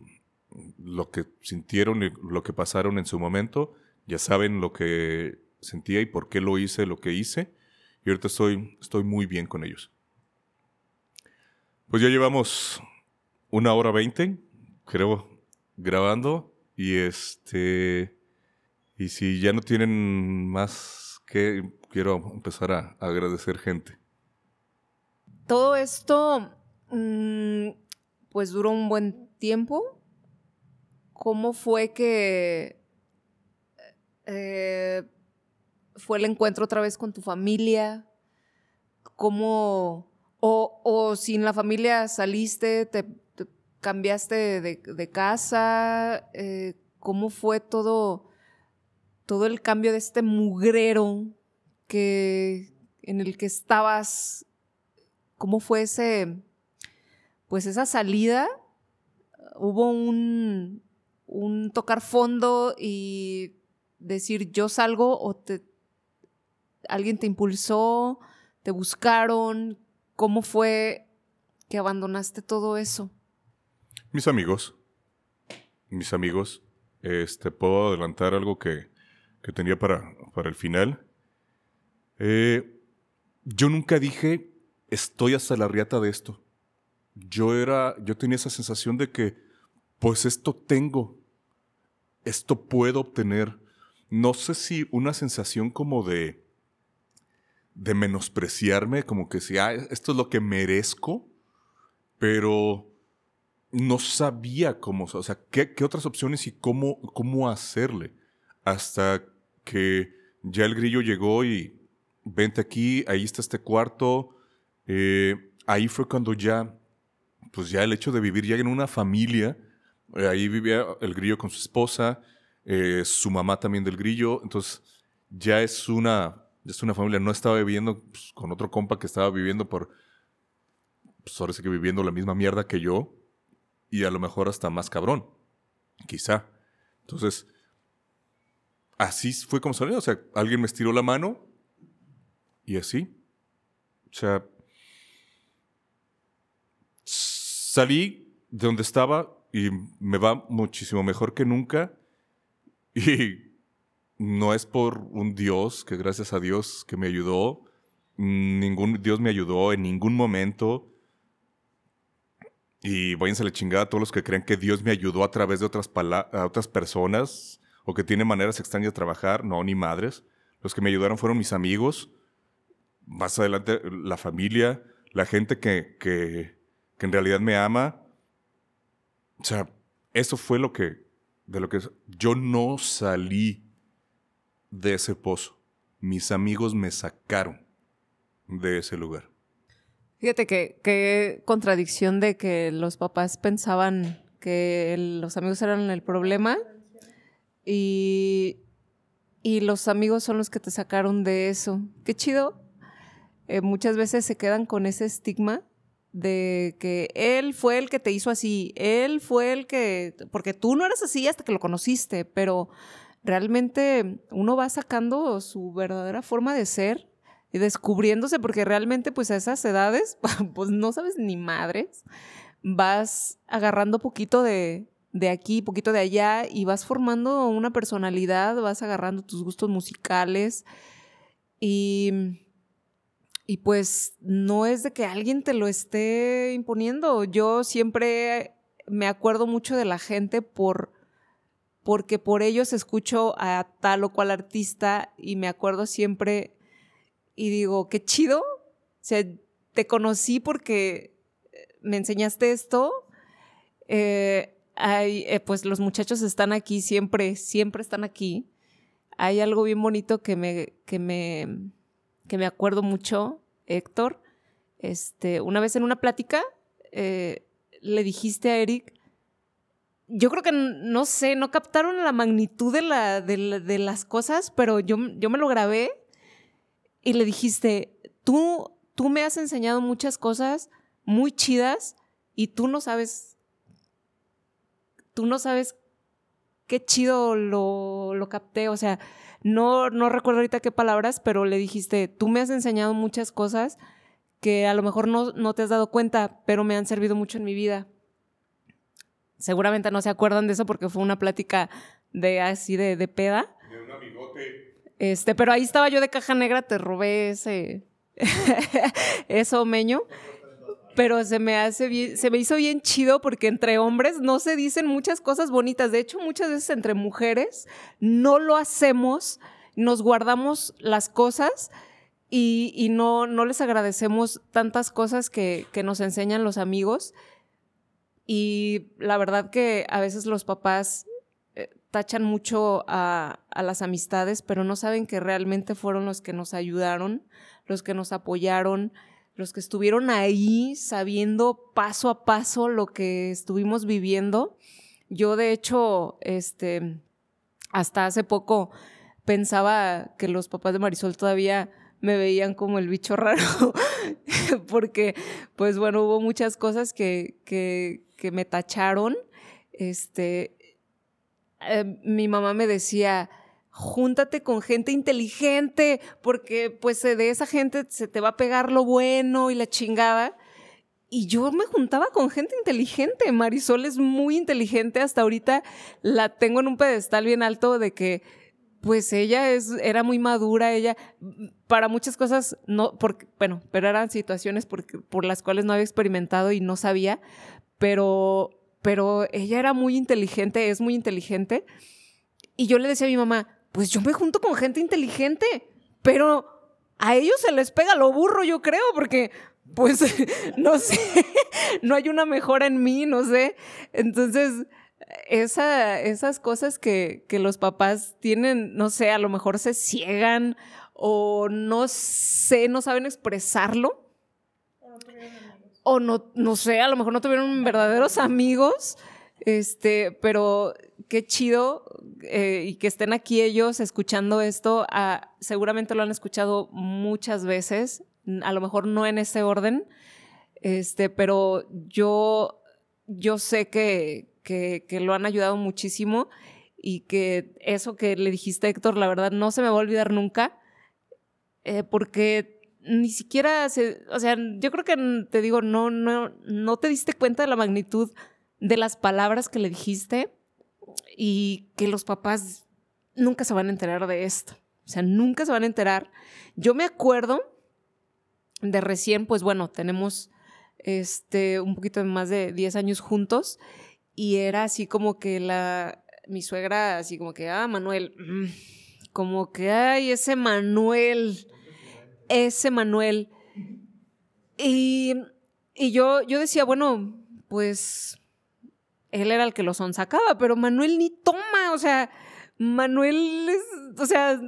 lo que sintieron y lo que pasaron en su momento. Ya saben lo que sentía y por qué lo hice lo que hice. Y ahorita estoy, estoy muy bien con ellos. Pues ya llevamos una hora veinte, creo, grabando. Y este. Y si ya no tienen más que, quiero empezar a, agradecer gente. Todo esto, mm, pues duró un buen tiempo. ¿Cómo fue que eh, fue el encuentro otra vez con tu familia? ¿Cómo, o, o sin la familia saliste, te, te cambiaste de, de casa? Eh, ¿Cómo fue todo, todo el cambio de este mugrero que, en el que estabas? ¿Cómo fue ese, pues esa salida? ¿Hubo un, un tocar fondo y decir yo salgo o te, alguien te impulsó, te buscaron? ¿Cómo fue que abandonaste todo eso? Mis amigos, mis amigos, este, puedo adelantar algo que, que tenía para, para el final. Eh, yo nunca dije, estoy hasta la riata de esto. Yo era, yo tenía esa sensación de que, pues esto tengo, esto puedo obtener. No sé si una sensación como de, de menospreciarme, como que si, esto es lo que merezco, pero no sabía cómo, o sea, qué, qué otras opciones y cómo, cómo hacerle. Hasta que ya el grillo llegó y vente aquí, ahí está este cuarto. Eh, ahí fue cuando ya, pues ya el hecho de vivir ya en una familia, eh, ahí vivía el grillo con su esposa, eh, su mamá también del grillo, entonces ya es una, es una familia, no estaba viviendo pues, con otro compa que estaba viviendo por, pues ahora que viviendo la misma mierda que yo, y a lo mejor hasta más cabrón, quizá. Entonces, así fue como salió, o sea, alguien me estiró la mano y así. O sea, salí de donde estaba y me va muchísimo mejor que nunca. *laughs* Y no es por un Dios, que gracias a Dios que me ayudó. Ningún Dios me ayudó en ningún momento. Y váyanse a la chingada a todos los que creen que Dios me ayudó a través de otras, a otras personas o que tienen maneras extrañas de trabajar. No, ni madres. Los que me ayudaron fueron mis amigos, más adelante la familia, la gente que, que, que en realidad me ama. O sea, eso fue lo que, de lo que yo no salí de ese pozo. Mis amigos me sacaron de ese lugar. Fíjate que qué contradicción de que los papás pensaban que los amigos eran el problema y, y los amigos son los que te sacaron de eso. Qué chido. Eh, muchas veces se quedan con ese estigma de que él fue el que te hizo así, él fue el que, porque tú no eras así hasta que lo conociste, pero realmente uno va sacando su verdadera forma de ser y descubriéndose, porque realmente pues a esas edades, *laughs* pues no sabes ni madres, vas agarrando poquito de, de aquí, poquito de allá y vas formando una personalidad, vas agarrando tus gustos musicales y y pues no es de que alguien te lo esté imponiendo. Yo siempre me acuerdo mucho de la gente por porque por ellos escucho a tal o cual artista y me acuerdo siempre y digo, qué chido. O sea, te conocí porque me enseñaste esto. Eh, eh, pues los muchachos están aquí siempre, siempre están aquí. Hay algo bien bonito que me, que me, que me acuerdo mucho, Héctor, este, una vez en una plática eh, le dijiste a Eric, yo creo que, no sé, no captaron la magnitud de, la, de, las cosas, pero yo, yo me lo grabé y le dijiste, tú, tú me has enseñado muchas cosas muy chidas y tú no sabes, tú no sabes qué chido lo, lo capté, o sea, no, no recuerdo ahorita qué palabras, pero le dijiste, tú me has enseñado muchas cosas que a lo mejor no, no te has dado cuenta, pero me han servido mucho en mi vida. Seguramente no se acuerdan de eso porque fue una plática de así de, de peda. De un amigote. Este, pero ahí estaba yo de caja negra, te robé ese, *laughs* eso meño pero se me hace bien, se me hizo bien chido porque entre hombres no se dicen muchas cosas bonitas. De hecho, muchas veces entre mujeres no lo hacemos, nos guardamos las cosas y, no, no les agradecemos tantas cosas que, que nos enseñan los amigos. Y la verdad que a veces los papás eh, tachan mucho a, las amistades, pero no saben que realmente fueron los que nos ayudaron, los que nos apoyaron, los que estuvieron ahí sabiendo paso a paso lo que estuvimos viviendo. Yo, de hecho, este, hasta hace poco pensaba que los papás de Marisol todavía me veían como el bicho raro, *laughs* porque, pues bueno, hubo muchas cosas que, que, que me tacharon. Este, eh, mi mamá me decía, júntate con gente inteligente, porque pues de esa gente se te va a pegar lo bueno y la chingada. Y yo me juntaba con gente inteligente. Marisol es muy inteligente. Hasta ahorita la tengo en un pedestal bien alto de que, pues ella es, era muy madura. Ella, para muchas cosas, no, porque, bueno, pero eran situaciones por las cuales no había experimentado y no sabía. Pero, pero ella era muy inteligente, es muy inteligente. Y yo le decía a mi mamá, pues yo me junto con gente inteligente, pero a ellos se les pega lo burro, yo creo, porque pues *laughs* no sé, *laughs* no hay una mejora en mí, no sé. Entonces, esa, esas cosas que, que los papás tienen, no sé, a lo mejor se ciegan o no sé, no saben expresarlo. O no, no sé, a lo mejor no tuvieron verdaderos amigos. Este, pero qué chido eh, y que estén aquí ellos escuchando esto. Ah, seguramente lo han escuchado muchas veces, a lo mejor no en ese orden, este, pero yo, yo sé que, que, lo han ayudado muchísimo y que eso que le dijiste, Héctor, la verdad no se me va a olvidar nunca, eh, porque ni siquiera o sea, yo creo que te digo, no, no, no te diste cuenta de la magnitud de las palabras que le dijiste y que los papás nunca se van a enterar de esto. O sea, nunca se van a enterar. Yo me acuerdo de recién, pues bueno, tenemos este un poquito más de 10 años juntos y era así como que la mi suegra así como que, ah, Manuel, mm, como que ay, ese Manuel, ese Manuel. Y, y yo, yo decía, bueno, pues él era el que lo sonsacaba, pero Manuel ni toma, o sea, Manuel es, o sea,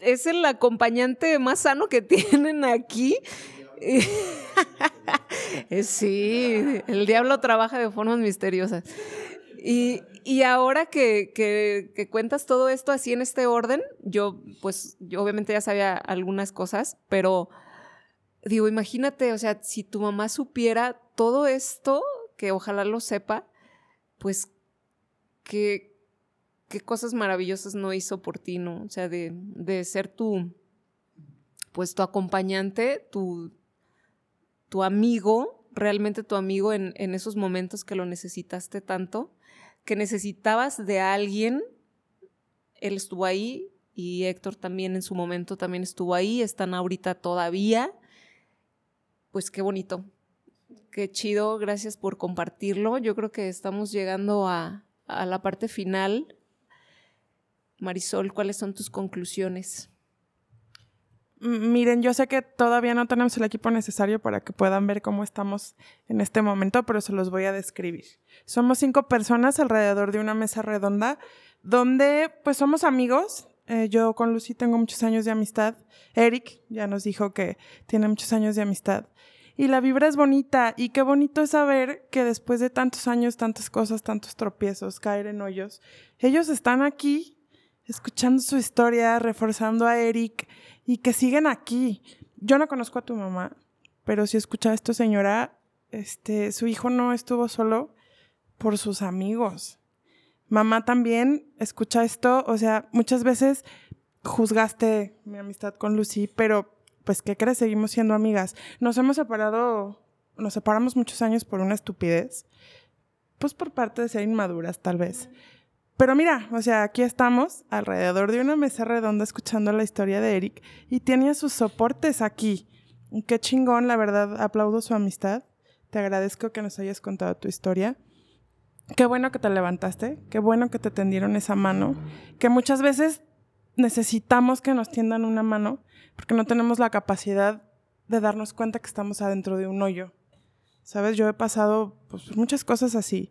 es el acompañante más sano que *laughs* tienen aquí. *laughs* sí, el diablo trabaja de formas misteriosas. Y, y ahora que, que, cuentas todo esto así en este orden, yo pues yo obviamente ya sabía algunas cosas, pero digo, imagínate, o sea, si tu mamá supiera todo esto, que ojalá lo sepa, pues qué, qué cosas maravillosas no hizo por ti, ¿no? O sea, de, de ser tu, pues tu acompañante, tu, tu amigo, realmente tu amigo en, en esos momentos que lo necesitaste tanto, que necesitabas de alguien, él estuvo ahí y Héctor también en su momento también estuvo ahí, están ahorita todavía, pues qué bonito, Qué chido, gracias por compartirlo. Yo creo que estamos llegando a, la parte final. Marisol, ¿cuáles son tus conclusiones? Miren, yo sé que todavía no tenemos el equipo necesario para que puedan ver cómo estamos en este momento, pero se los voy a describir. Somos cinco personas alrededor de una mesa redonda donde pues somos amigos. Eh, yo con Lucy tengo muchos años de amistad. Eric ya nos dijo que tiene muchos años de amistad y la vibra es bonita y qué bonito es saber que después de tantos años, tantas cosas, tantos tropiezos, caer en hoyos, ellos están aquí escuchando su historia, reforzando a Eric y que siguen aquí. Yo no conozco a tu mamá, pero si escucha esto, señora, este, su hijo no estuvo solo por sus amigos. Mamá también escucha esto, o sea, muchas veces juzgaste mi amistad con Lucy, pero pues, ¿qué crees? Seguimos siendo amigas. Nos hemos separado, nos separamos muchos años por una estupidez, pues por parte de ser inmaduras, tal vez. Pero mira, o sea, aquí estamos alrededor de una mesa redonda escuchando la historia de Eric y tenía sus soportes aquí. Qué chingón, la verdad, aplaudo su amistad. Te agradezco que nos hayas contado tu historia. Qué bueno que te levantaste, qué bueno que te tendieron esa mano, que muchas veces necesitamos que nos tiendan una mano porque no tenemos la capacidad de darnos cuenta que estamos adentro de un hoyo. ¿Sabes? Yo he pasado pues, muchas cosas así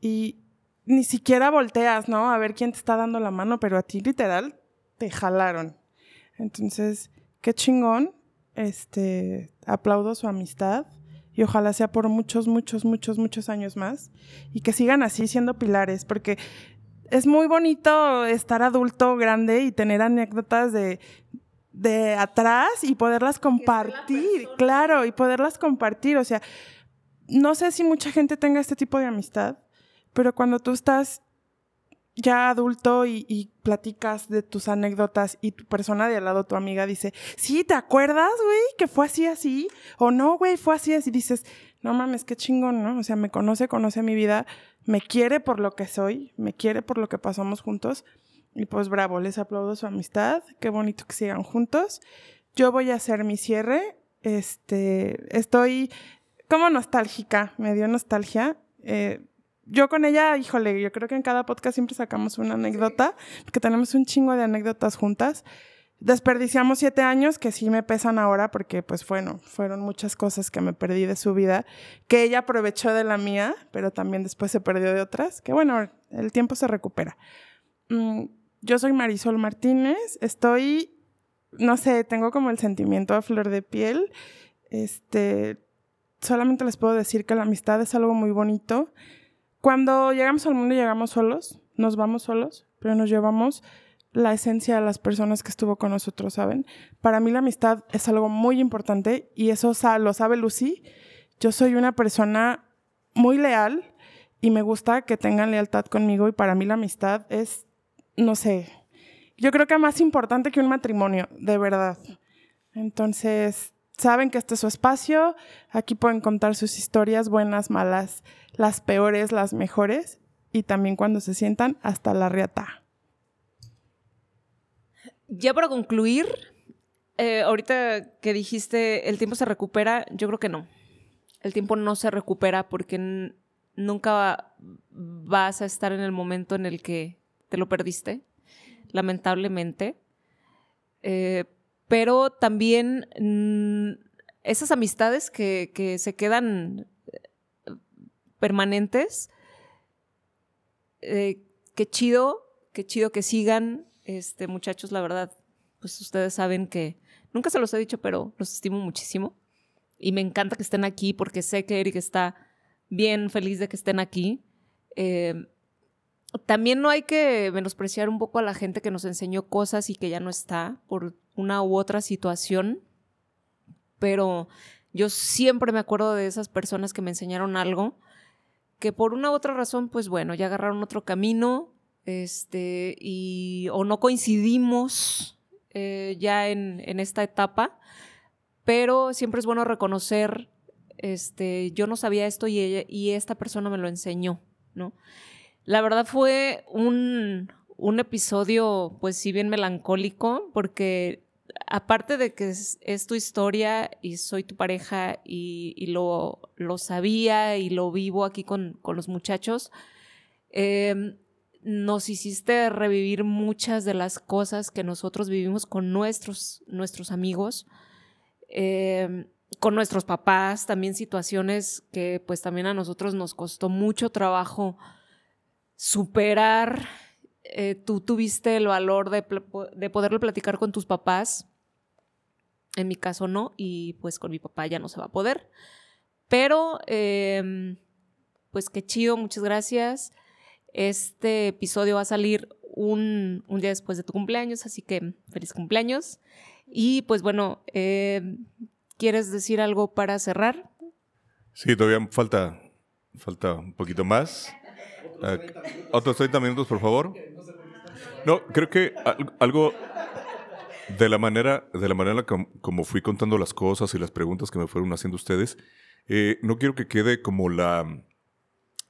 y ni siquiera volteas, ¿no? A ver quién te está dando la mano, pero a ti literal te jalaron. Entonces, qué chingón. Este, aplaudo su amistad y ojalá sea por muchos, muchos, muchos, muchos años más y que sigan así siendo pilares, porque es muy bonito estar adulto, grande y tener anécdotas de, de atrás y poderlas compartir, claro, y poderlas compartir. O sea, no sé si mucha gente tenga este tipo de amistad, pero cuando tú estás ya adulto y, platicas de tus anécdotas y tu persona de al lado, tu amiga, dice, sí, ¿te acuerdas, güey? Que fue así, así. O no, güey, fue así, así. Dices, no mames, qué chingón, ¿no? O sea, me conoce, conoce mi vida, me quiere por lo que soy, me quiere por lo que pasamos juntos. Y pues bravo, les aplaudo su amistad, qué bonito que sigan juntos. Yo voy a hacer mi cierre. Este, estoy como nostálgica, me dio nostalgia. Eh, yo con ella, híjole, yo creo que en cada podcast siempre sacamos una anécdota, porque tenemos un chingo de anécdotas juntas. Desperdiciamos siete años que sí me pesan ahora porque, pues bueno, fueron muchas cosas que me perdí de su vida, que ella aprovechó de la mía, pero también después se perdió de otras, que bueno, el tiempo se recupera. Mm, yo soy Marisol Martínez, estoy, no sé, tengo como el sentimiento a flor de piel. Este, solamente les puedo decir que la amistad es algo muy bonito cuando llegamos al mundo llegamos solos, nos vamos solos, pero nos llevamos la esencia de las personas que estuvo con nosotros, ¿saben? Para mí la amistad es algo muy importante y eso lo sabe Lucy. Yo soy una persona muy leal y me gusta que tengan lealtad conmigo y para mí la amistad es, no sé, yo creo que más importante que un matrimonio, de verdad. Entonces, saben que este es su espacio, aquí pueden contar sus historias buenas, malas, las peores, las mejores, y también cuando se sientan hasta la riata. Ya para concluir, eh, ahorita que dijiste el tiempo se recupera, yo creo que no. El tiempo no se recupera porque nunca vas a estar en el momento en el que te lo perdiste, lamentablemente. Eh, pero también mm, esas amistades que, se quedan permanentes. Eh, qué chido, qué chido que sigan, este, muchachos, la verdad, pues ustedes saben que nunca se los he dicho, pero los estimo muchísimo. Y me encanta que estén aquí porque sé que Eric está bien feliz de que estén aquí. Eh, también no hay que menospreciar un poco a la gente que nos enseñó cosas y que ya no está por una u otra situación, pero yo siempre me acuerdo de esas personas que me enseñaron algo que por una u otra razón, pues bueno, ya agarraron otro camino, este, y o no coincidimos eh, ya en, esta etapa, pero siempre es bueno reconocer, este, yo no sabía esto y, y esta persona me lo enseñó, ¿no? La verdad fue un, un episodio, pues sí bien melancólico, porque aparte de que es, tu historia y soy tu pareja y, lo, lo, sabía y lo vivo aquí con, los muchachos, em, nos hiciste revivir muchas de las cosas que nosotros vivimos con nuestros, nuestros amigos, em, con nuestros papás, también situaciones que pues también a nosotros nos costó mucho trabajo superar eh, tú tuviste el valor de, de, poderlo platicar con tus papás. En mi caso no, y pues con mi papá ya no se va a poder. Pero, em, pues qué chido, muchas gracias. Este episodio va a salir un, día después de tu cumpleaños, así que feliz cumpleaños. Y pues bueno, em, ¿quieres decir algo para cerrar? Sí, todavía falta, falta un poquito más. Otros 30 minutos, por favor. No, creo que algo de la manera, de la manera como, fui contando las cosas y las preguntas que me fueron haciendo ustedes, eh, no quiero que quede como la,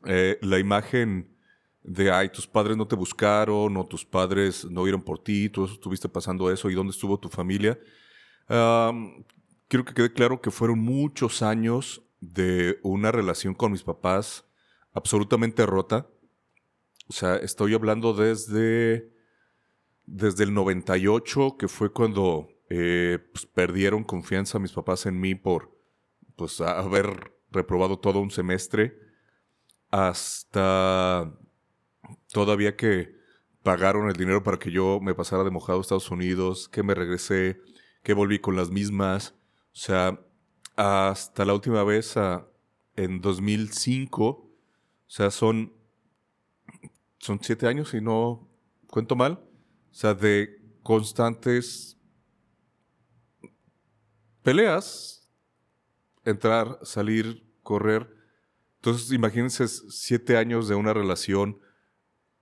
eh, la imagen de, ay, tus padres no te buscaron o tus padres no vieron por ti, tú estuviste pasando eso y dónde estuvo tu familia. quiero que quede claro que fueron muchos años de una relación con mis papás absolutamente rota. O sea, estoy hablando desde desde el 98, que fue cuando eh, pues, perdieron confianza mis papás en mí por pues, haber reprobado todo un semestre, hasta todavía que pagaron el dinero para que yo me pasara de mojado a Estados Unidos, que me regresé, que volví con las mismas. O sea, hasta la última vez, en 2005, o sea, son, son siete años, si no cuento mal, o sea, de constantes peleas, entrar, salir, correr. Entonces, imagínense siete años de una relación,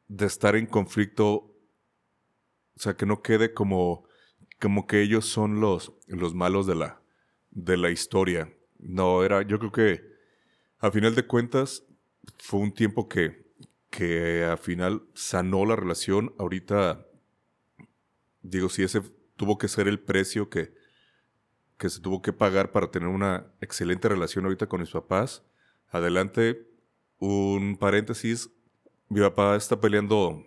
de estar en conflicto, o sea, que no quede como, como que ellos son los, los malos de la, de la historia. No, era, yo creo que a final de cuentas fue un tiempo que, que al final sanó la relación. Ahorita, digo, si ese tuvo que ser el precio que, que se tuvo que pagar para tener una excelente relación ahorita con mis papás. Adelante, un paréntesis. Mi papá está peleando,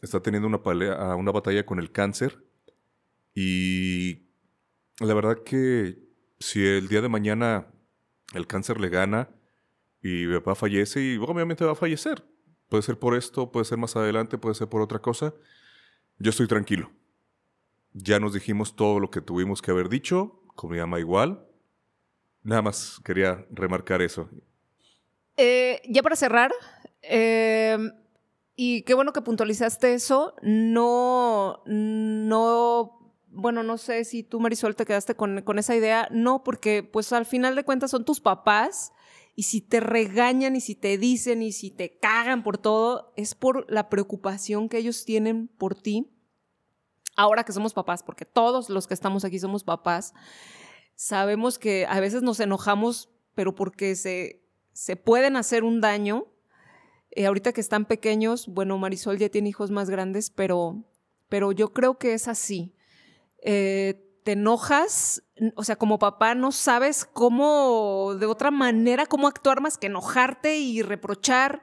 está teniendo una, una batalla con el cáncer. Y la verdad que si el día de mañana el cáncer le gana y mi papá fallece, y obviamente va a fallecer. Puede ser por esto, puede ser más adelante, puede ser por otra cosa. Yo estoy tranquilo. Ya nos dijimos todo lo que tuvimos que haber dicho con mi mamá igual. Nada más quería remarcar eso. Eh, ya para cerrar, eh, y qué bueno que puntualizaste eso, no, no, bueno, no sé si tú Marisol te quedaste con, con esa idea, no, porque pues al final de cuentas son tus papás y si te regañan y si te dicen y si te cagan por todo, es por la preocupación que ellos tienen por ti ahora que somos papás, porque todos los que estamos aquí somos papás, sabemos que a veces nos enojamos, pero porque se, se pueden hacer un daño. Eh, ahorita que están pequeños, bueno, Marisol ya tiene hijos más grandes, pero, pero yo creo que es así. Eh, te enojas, o sea, como papá no sabes cómo, de otra manera, cómo actuar más que enojarte y reprochar.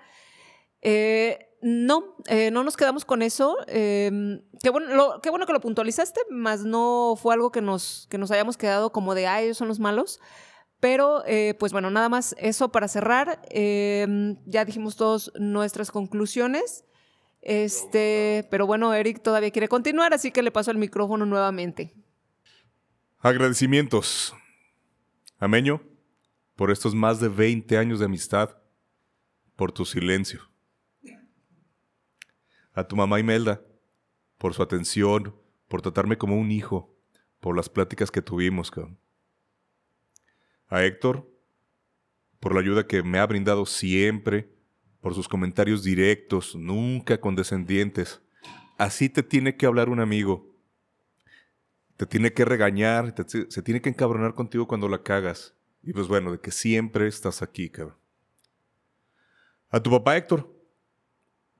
Eh, no, eh, no nos quedamos con eso. Em, qué, bueno, qué bueno que lo puntualizaste, más no fue algo que nos, que nos hayamos quedado como de, ah, ellos son los malos. Pero, eh, pues bueno, nada más eso para cerrar. Em, ya dijimos todos nuestras conclusiones. Este, pero bueno, Eric todavía quiere continuar, así que le paso el micrófono nuevamente. Agradecimientos. Ameño, por estos más de 20 años de amistad, por tu silencio a tu mamá Imelda por su atención, por tratarme como un hijo, por las pláticas que tuvimos, A Héctor, por la ayuda que me ha brindado siempre, por sus comentarios directos, nunca condescendientes. Así te tiene que hablar un amigo. Te tiene que regañar, se tiene que encabronar contigo cuando la cagas. Y pues bueno, de que siempre estás aquí, cabrón. A tu papá Héctor,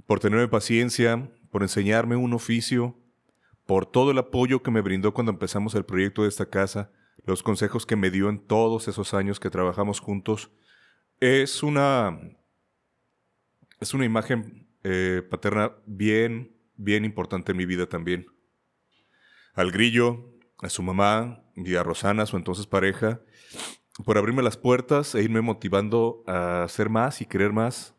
por tenerme paciencia, por enseñarme un oficio, por todo el apoyo que me brindó cuando empezamos el proyecto de esta casa, los consejos que me dio en todos esos años que trabajamos juntos. Es una, es una imagen eh, paterna bien, bien importante en mi vida también. Al grillo, a su mamá y a Rosana, su entonces pareja, por abrirme las puertas e irme motivando a hacer más y querer más,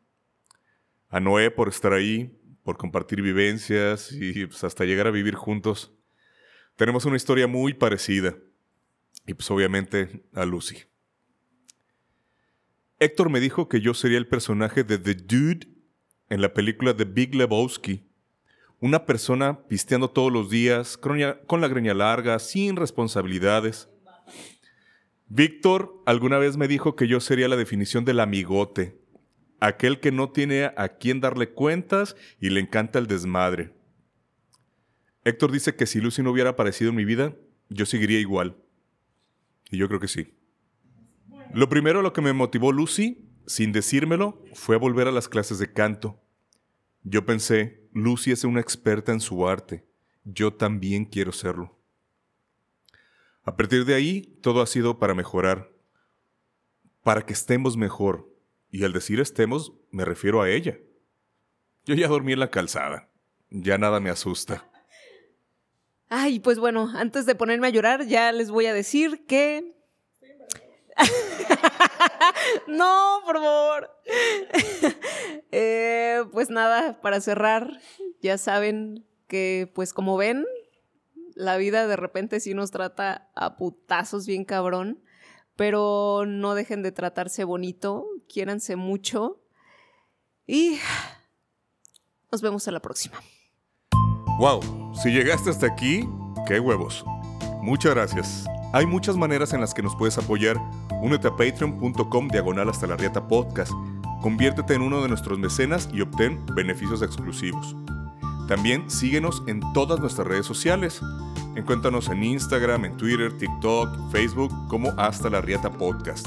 a Noé por estar ahí, por compartir vivencias y pues, hasta llegar a vivir juntos. Tenemos una historia muy parecida. Y pues obviamente a Lucy. Héctor me dijo que yo sería el personaje de The Dude en la película The Big Lebowski. Una persona pisteando todos los días, con la greña larga, sin responsabilidades. Víctor alguna vez me dijo que yo sería la definición del amigote, aquel que no tiene a quién darle cuentas y le encanta el desmadre. Héctor dice que si Lucy no hubiera aparecido en mi vida, yo seguiría igual. Y yo creo que sí. Lo primero lo que me motivó Lucy, sin decírmelo, fue a volver a las clases de canto. Yo pensé, Lucy es una experta en su arte. Yo también quiero serlo. A partir de ahí, todo ha sido para mejorar, para que estemos mejor, y al decir estemos, me refiero a ella. Yo ya dormí en la calzada. Ya nada me asusta. Ay, pues bueno, antes de ponerme a llorar, ya les voy a decir que... *laughs* no, por favor. *laughs* Eh, pues nada, para cerrar, ya saben que, pues como ven, la vida de repente sí nos trata a putazos bien cabrón, pero no dejen de tratarse bonito, quiéranse mucho y nos vemos a la próxima. Wow, si llegaste hasta aquí, qué huevos. Muchas gracias. Hay muchas maneras en las que nos puedes apoyar. Únete a patreon.com diagonal hasta la rieta podcast. Conviértete en uno de nuestros mecenas y obtén beneficios exclusivos. También síguenos en todas nuestras redes sociales. Encuéntranos en Instagram, en Twitter, TikTok, Facebook como Hasta la Rieta Podcast.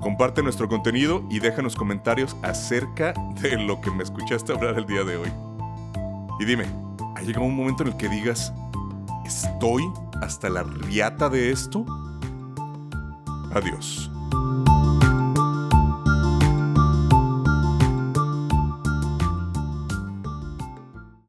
Comparte nuestro contenido y déjanos comentarios acerca de lo que me escuchaste hablar el día de hoy. Y dime, ¿ha llegado un momento en el que digas, estoy hasta la riata de esto? Adiós.